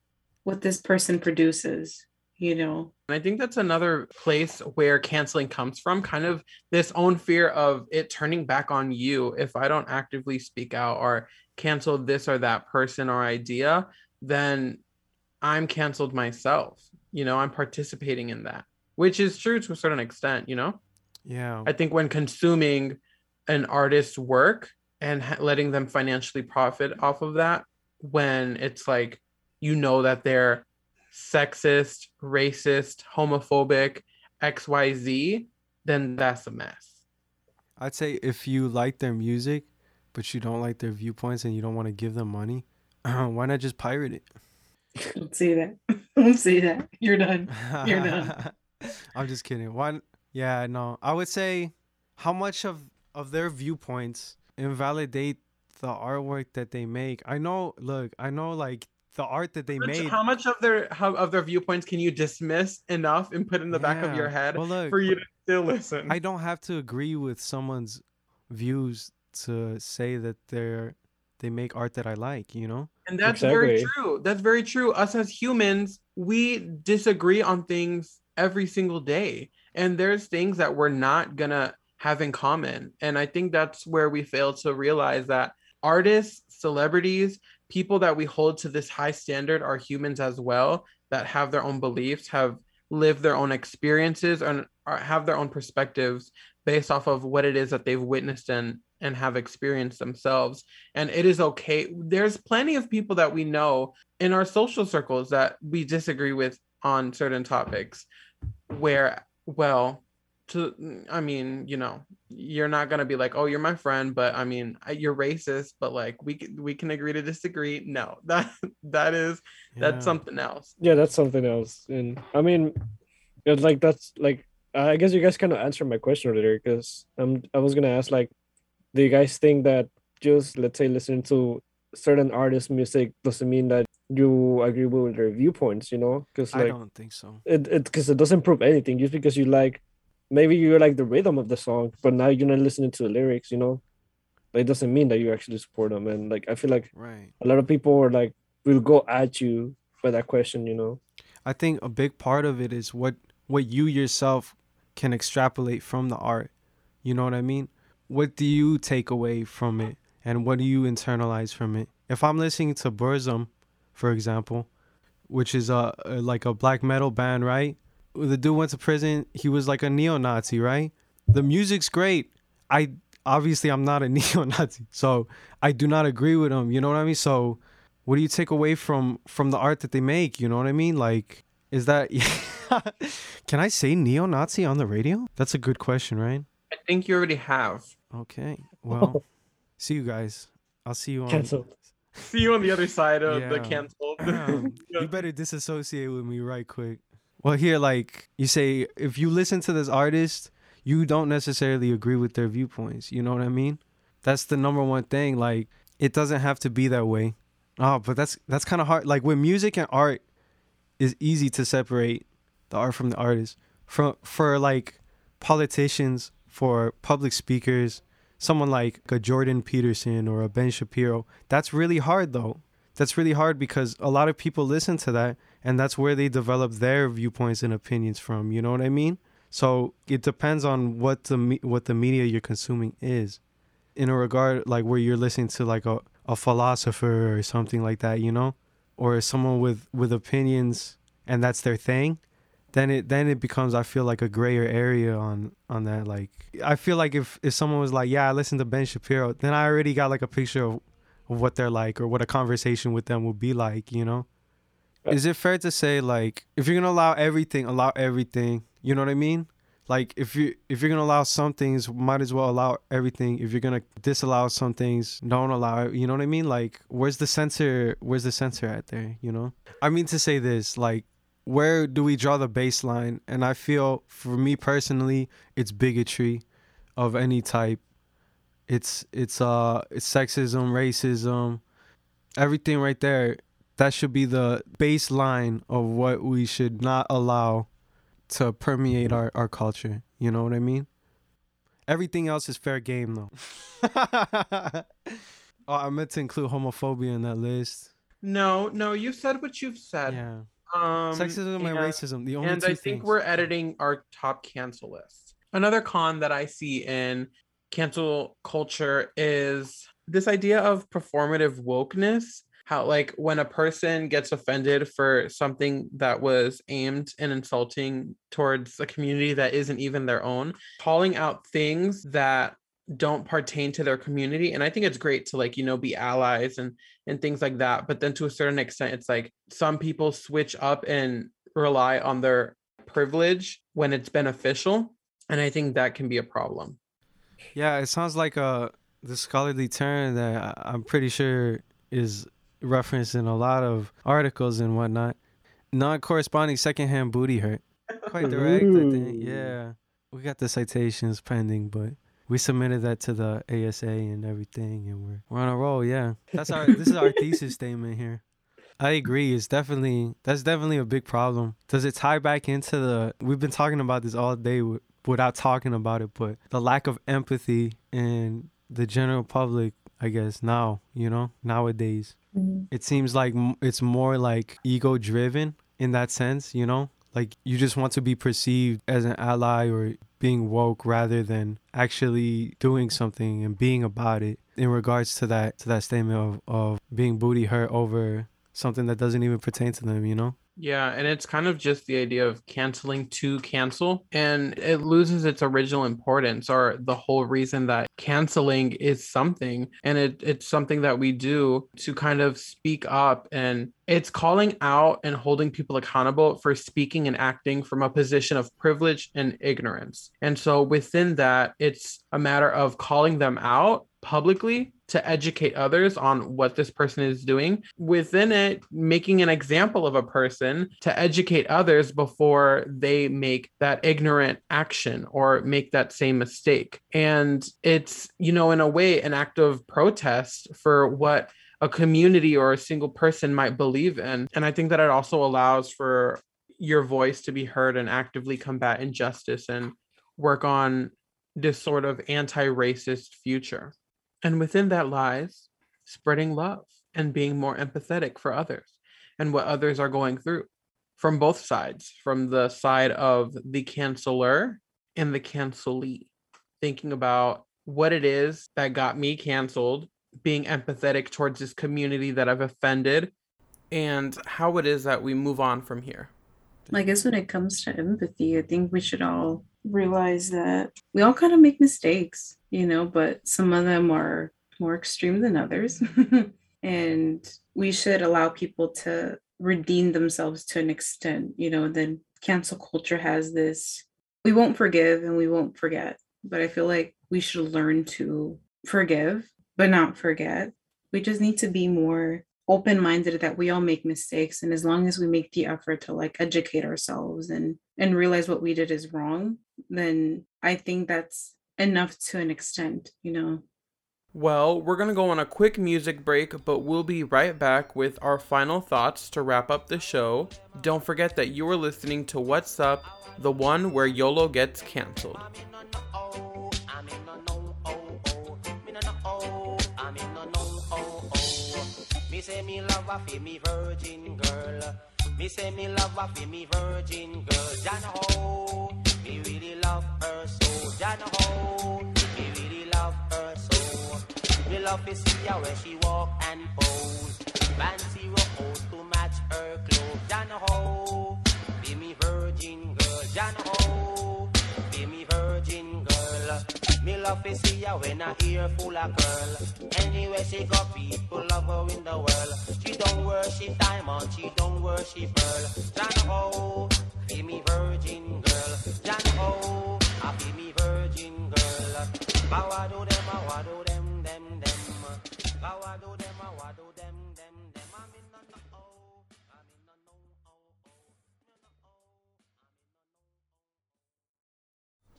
what this person produces, you know. And I think that's another place where canceling comes from, kind of this own fear of it turning back on you if I don't actively speak out or cancel this or that person or idea, then I'm canceled myself. You know, I'm participating in that, which is true to a certain extent, you know? Yeah. I think when consuming an artist's work and ha- letting them financially profit off of that, when it's like, you know, that they're sexist, racist, homophobic, XYZ, then that's a mess. I'd say if you like their music, but you don't like their viewpoints and you don't want to give them money, why not just pirate it? Don't say that. Don't say that. You're done. You're done. I'm just kidding. Why? Yeah, no. I would say how much of of their viewpoints invalidate the artwork that they make. I know. Look, I know. Like the art that they Which- made. How much of their how of their viewpoints can you dismiss enough and put in the back of your head Well, look, for you to still listen? I don't have to agree with someone's views to say that they're they make art that I like. You know. And that's very true. That's very true. Us as humans, we disagree on things every single day. And there's things that we're not going to have in common. And I think that's where we fail to realize that artists, celebrities, people that we hold to this high standard are humans as well that have their own beliefs, have lived their own experiences, and have their own perspectives based off of what it is that they've witnessed and and have experienced themselves and it is okay there's plenty of people that we know in our social circles that we disagree with on certain topics where well to i mean you know you're not gonna be like, oh, you're my friend, but I mean, you're racist, but like we can we can agree to disagree. No, that that is Yeah. that's something else. Yeah, that's something else. And I mean, it's like that's like I guess you guys kind of answered my question earlier because um I was gonna ask like, do you guys think that just let's say listening to certain artists' music doesn't mean that you agree with their viewpoints? You know, because like, I don't think so. it it because it doesn't prove anything just because you like maybe you like the rhythm of the song, but now you're not listening to the lyrics. You know, but it doesn't mean that you actually support them. And like I feel like Right. a lot of people are like will go at you for that question. You know. I think a big part of it is what what you yourself can extrapolate from the art. You know what I mean? What do you take away from it and what do you internalize from it? If I'm listening to Burzum, for example, which is a, a like a black metal band, right? The dude went to prison. He was like a neo-Nazi, right? The music's great. I obviously I'm not a neo-Nazi, so I do not agree with him. You know what I mean? So what do you take away from from the art that they make? You know what I mean? Like, is that can I say neo-Nazi on the radio? That's a good question, right? I think you already have. Okay. Well, see you guys. I'll see you on. Cancelled. See you on the other side of the Yeah. canceled. Um, you better disassociate with me right quick. Well, here, like you say, if you listen to this artist, you don't necessarily agree with their viewpoints. You know what I mean? That's the number one thing. Like, it doesn't have to be that way. Oh, but that's that's kind of hard. Like with music and art, is easy to separate the art from the artist. From for like politicians, for public speakers, someone like a Jordan Peterson or a Ben Shapiro, that's really hard though. That's really hard because a lot of people listen to that and that's where they develop their viewpoints and opinions from, you know what I mean? So it depends on what the me- what the media you're consuming is. In a regard like where you're listening to like a, a philosopher or something like that, you know? Or someone with with opinions and that's their thing, then it then it becomes I feel like a grayer area on on that like I feel like if if someone was like, "Yeah, I listened to Ben Shapiro," then I already got like a picture of of what they're like or what a conversation with them would be like, you know? Is it fair to say like if you're gonna allow everything, allow everything? You know what I mean? Like if you if you're gonna allow some things, might as well allow everything. If you're gonna disallow some things, don't allow it. You know what I mean? Like where's the censor? Where's the censor at there? You know? I mean to say this, like where do we draw the baseline? And I feel for me personally, it's bigotry of any type. It's it's uh it's sexism, racism, everything right there. That should be the baseline of what we should not allow to permeate our, our culture. You know what I mean? Everything else is fair game though. oh, I meant to include homophobia in that list. No, no, you said what you've said. Yeah. Um, Sexism and racism, the only and I think things. we're editing our top cancel list. Another con that I see in cancel culture is this idea of performative wokeness. How, like, when a person gets offended for something that was aimed and insulting towards a community that isn't even their own, calling out things that don't pertain to their community and i think it's great to like you know be allies and and things like that but then to a certain extent it's like some people switch up and rely on their privilege when it's beneficial and i think that can be a problem Yeah, it sounds like a the scholarly term that I- I'm pretty sure is referenced in a lot of articles and whatnot. Non-corresponding secondhand booty hurt. Quite direct, I think. Yeah, we got the citations pending, but we submitted that to the ASA and everything, and we're we're on a roll. Yeah, that's our this is our thesis statement here. I agree. It's definitely that's definitely a big problem. Does it tie back into the? We've been talking about this all day w- without talking about it, but the lack of empathy in the general public. I guess now, you know, nowadays, Mhm. it seems like m- it's more like ego driven in that sense. You know, like you just want to be perceived as an ally or being woke rather than actually doing something and being about it in regards to that to that statement of, of being booty hurt over something that doesn't even pertain to them you know Yeah, and it's kind of just the idea of canceling to cancel, and it loses its original importance or the whole reason that canceling is something, and it, it's something that we do to kind of speak up, and it's calling out and holding people accountable for speaking and acting from a position of privilege and ignorance. And so within that, it's a matter of calling them out publicly to educate others on what this person is doing. Within it, making an example of a person to educate others before they make that ignorant action or make that same mistake. And it's, you know, in a way, an act of protest for what a community or a single person might believe in. And I think that it also allows for your voice to be heard and actively combat injustice and work on this sort of anti racist future. And within that lies spreading love and being more empathetic for others and what others are going through from both sides, from the side of the canceller and the cancelee, thinking about what it is that got me canceled, being empathetic towards this community that I've offended, and how it is that we move on from here. I guess when it comes to empathy, I think we should all realize that we all kind of make mistakes, you know, but some of them are more extreme than others. and we should allow people to redeem themselves to an extent, you know, then cancel culture has this we won't forgive and we won't forget. But I feel like we should learn to forgive, but not forget. We just need to be more open minded that we all make mistakes and as long as we make the effort to like educate ourselves and and realize what we did is wrong then i think that's enough to an extent you know well, we're going to go on a quick music break, but we'll be right back with our final thoughts to wrap up the show. Don't forget that you are listening to What's Up, the one where YOLO gets canceled. Say me love her for me virgin girl. Me say me love her for me virgin girl. Jana ho, me really love her so. Jana ho, me really love her so. Me love to see her when she walk and pose. Fancy clothes to love to see her when I ear full of curl. Anywhere she go, people love her in the world. She don't worship diamond, she don't worship pearl. Jana ho, be me virgin girl. Jana ho, ah, I be me virgin girl. Bow do them, I do them, them, them. Bow do them,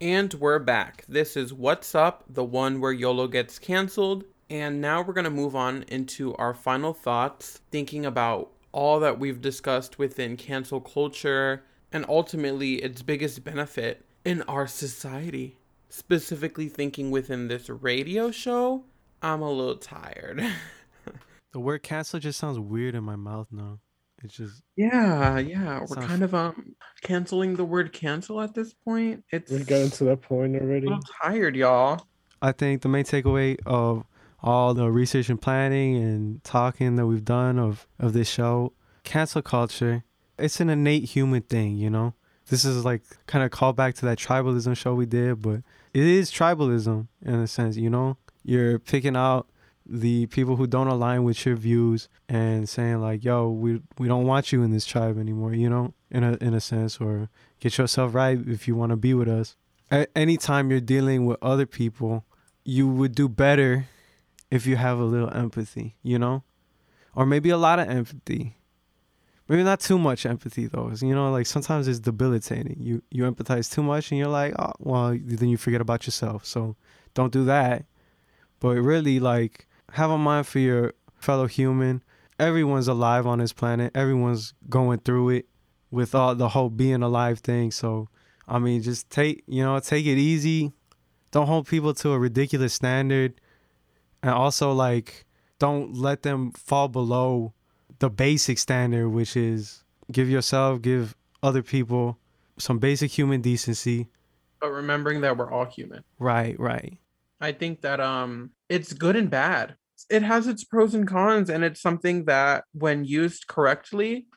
And we're back. This is What's Up, the one where YOLO gets canceled. And now we're going to move on into our final thoughts, thinking about all that we've discussed within cancel culture and ultimately its biggest benefit in our society. Specifically, thinking within this radio show, I'm a little tired. The word cancel just sounds weird in my mouth now. It's just yeah, yeah. We're Sounds- kind of um canceling the word cancel at this point. It's We've gotten to that point a already. little tired, y'all. I think the main takeaway of all the research and planning and talking that we've done of of this show, cancel culture, it's an innate human thing, you know. This is like kind of call back to that tribalism show we did, but it is tribalism in a sense, you know. You're picking out the people who don't align with your views and saying like, "Yo, we we don't want you in this tribe anymore," you know, in a in a sense, or get yourself right if you want to be with us. Anytime you're dealing with other people, you would do better if you have a little empathy, you know, or maybe a lot of empathy. Maybe not too much empathy though. You know, like sometimes it's debilitating. You you empathize too much and you're like, oh well, then you forget about yourself. So don't do that. But really, like, have a mind for your fellow human. Everyone's alive on this planet. Everyone's going through it with all the whole being alive thing. So, I mean, just take you know, take it easy. Don't hold people to a ridiculous standard, and also like, don't let them fall below the basic standard, which is give yourself, give other people some basic human decency. But remembering that we're all human. Right, right. I think that um it's good and bad. It has its pros and cons and it's something that when used correctly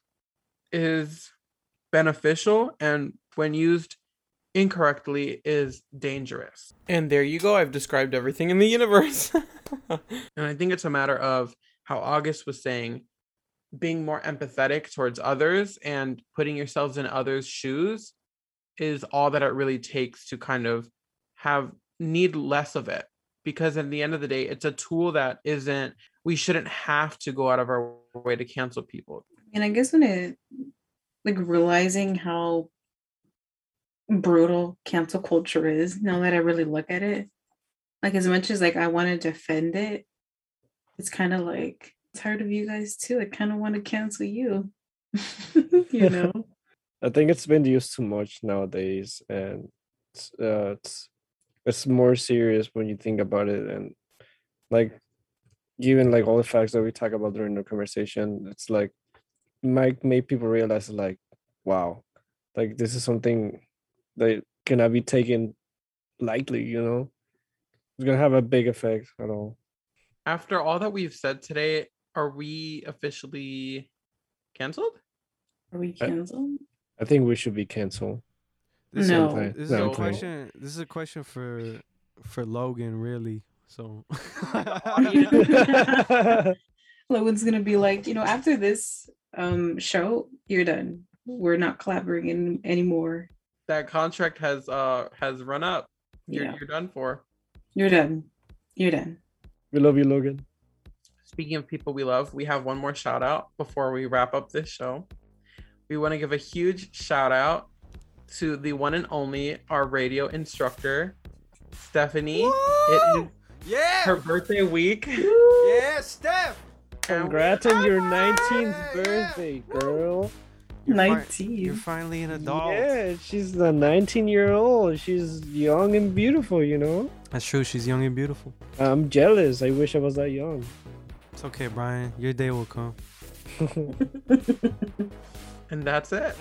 is beneficial and when used incorrectly is dangerous. And there you go. I've described everything in the universe. and I think it's a matter of how August was saying being more empathetic towards others and putting yourselves in others' shoes is all that it really takes to kind of have need less of it because at the end of the day it's a tool that isn't we shouldn't have to go out of our way to cancel people And I guess when it like realizing how brutal cancel culture is, now that I really look at it, like as much as like I want to defend it, it's kind of like tired of you guys too. I kind of want to cancel you. you know? I think it's been used too much nowadays, and it's, uh, it's it's more serious when you think about it, and like given like all the facts that we talk about during the conversation, it's like might make people realize like, wow, like this is something that cannot be taken lightly. You know, it's gonna have a big effect at all. after all that we've said today are we officially canceled Are we I- canceled? I think we should be canceled. This No. Is, Okay. this is No, a I'm kidding. question. This is a question for for Logan, really. So Logan's gonna be like, you know, after this um show, you're done. We're not collaborating anymore. that contract has uh has run up you're, Yeah. you're done for You're done. You're done. We love you, Logan. speaking of people we love we have one more shout out before we wrap up this show we want to give a huge shout out to the one and only our radio instructor stephanie it is yeah, her birthday week yeah, Steph. Congrats on your 19th birthday, girl. You're fi- 19. you're finally an adult. Yeah, she's a 19 year old. She's young and beautiful, you know? That's true. She's young and beautiful. I'm jealous. I wish I was that young. It's okay, Brian. Your day will come. and that's it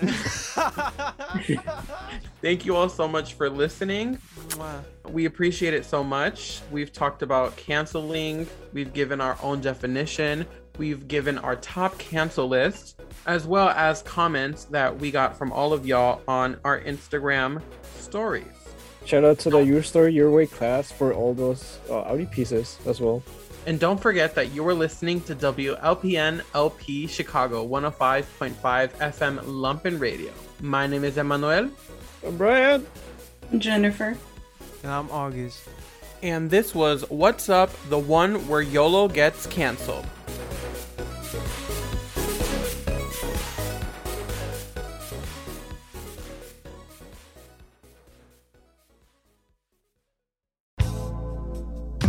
thank you all so much for listening Mwah. we appreciate it so much. We've talked about canceling, we've given our own definition, we've given our top cancel list, as well as comments that we got from all of y'all on our Instagram stories. Shout out to the Your Story Your Way class for all those uh, Audi pieces as well. And don't forget that you are listening to WLPN LP Chicago 105.5 FM Lumpen Radio. My name is Emmanuel, I'm Brian. Jennifer. And I'm August. and this was What's Up, the one where YOLO gets canceled.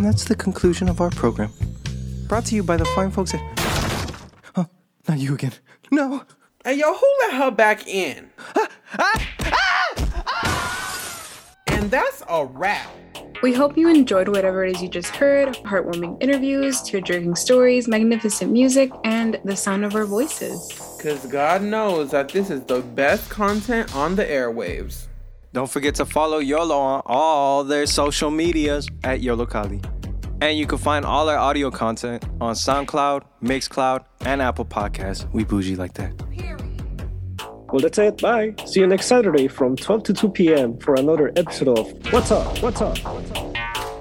And that's the conclusion of our program. Brought to you by the fine folks at. Oh, not you again. No! Hey, yo, who let her back in? And that's a wrap. We hope you enjoyed whatever it is you just heard heartwarming interviews, tear jerking stories, magnificent music, and the sound of our voices. Because God knows that this is the best content on the airwaves. Don't forget to follow YOLO on all their social medias at Yollocalli. And you can find all our audio content on SoundCloud, Mixcloud, and Apple Podcasts. We bougie like that. Well, that's it. Bye. See you next Saturday from 12 to 2 p.m. for another episode of What's Up? What's Up? What's Up?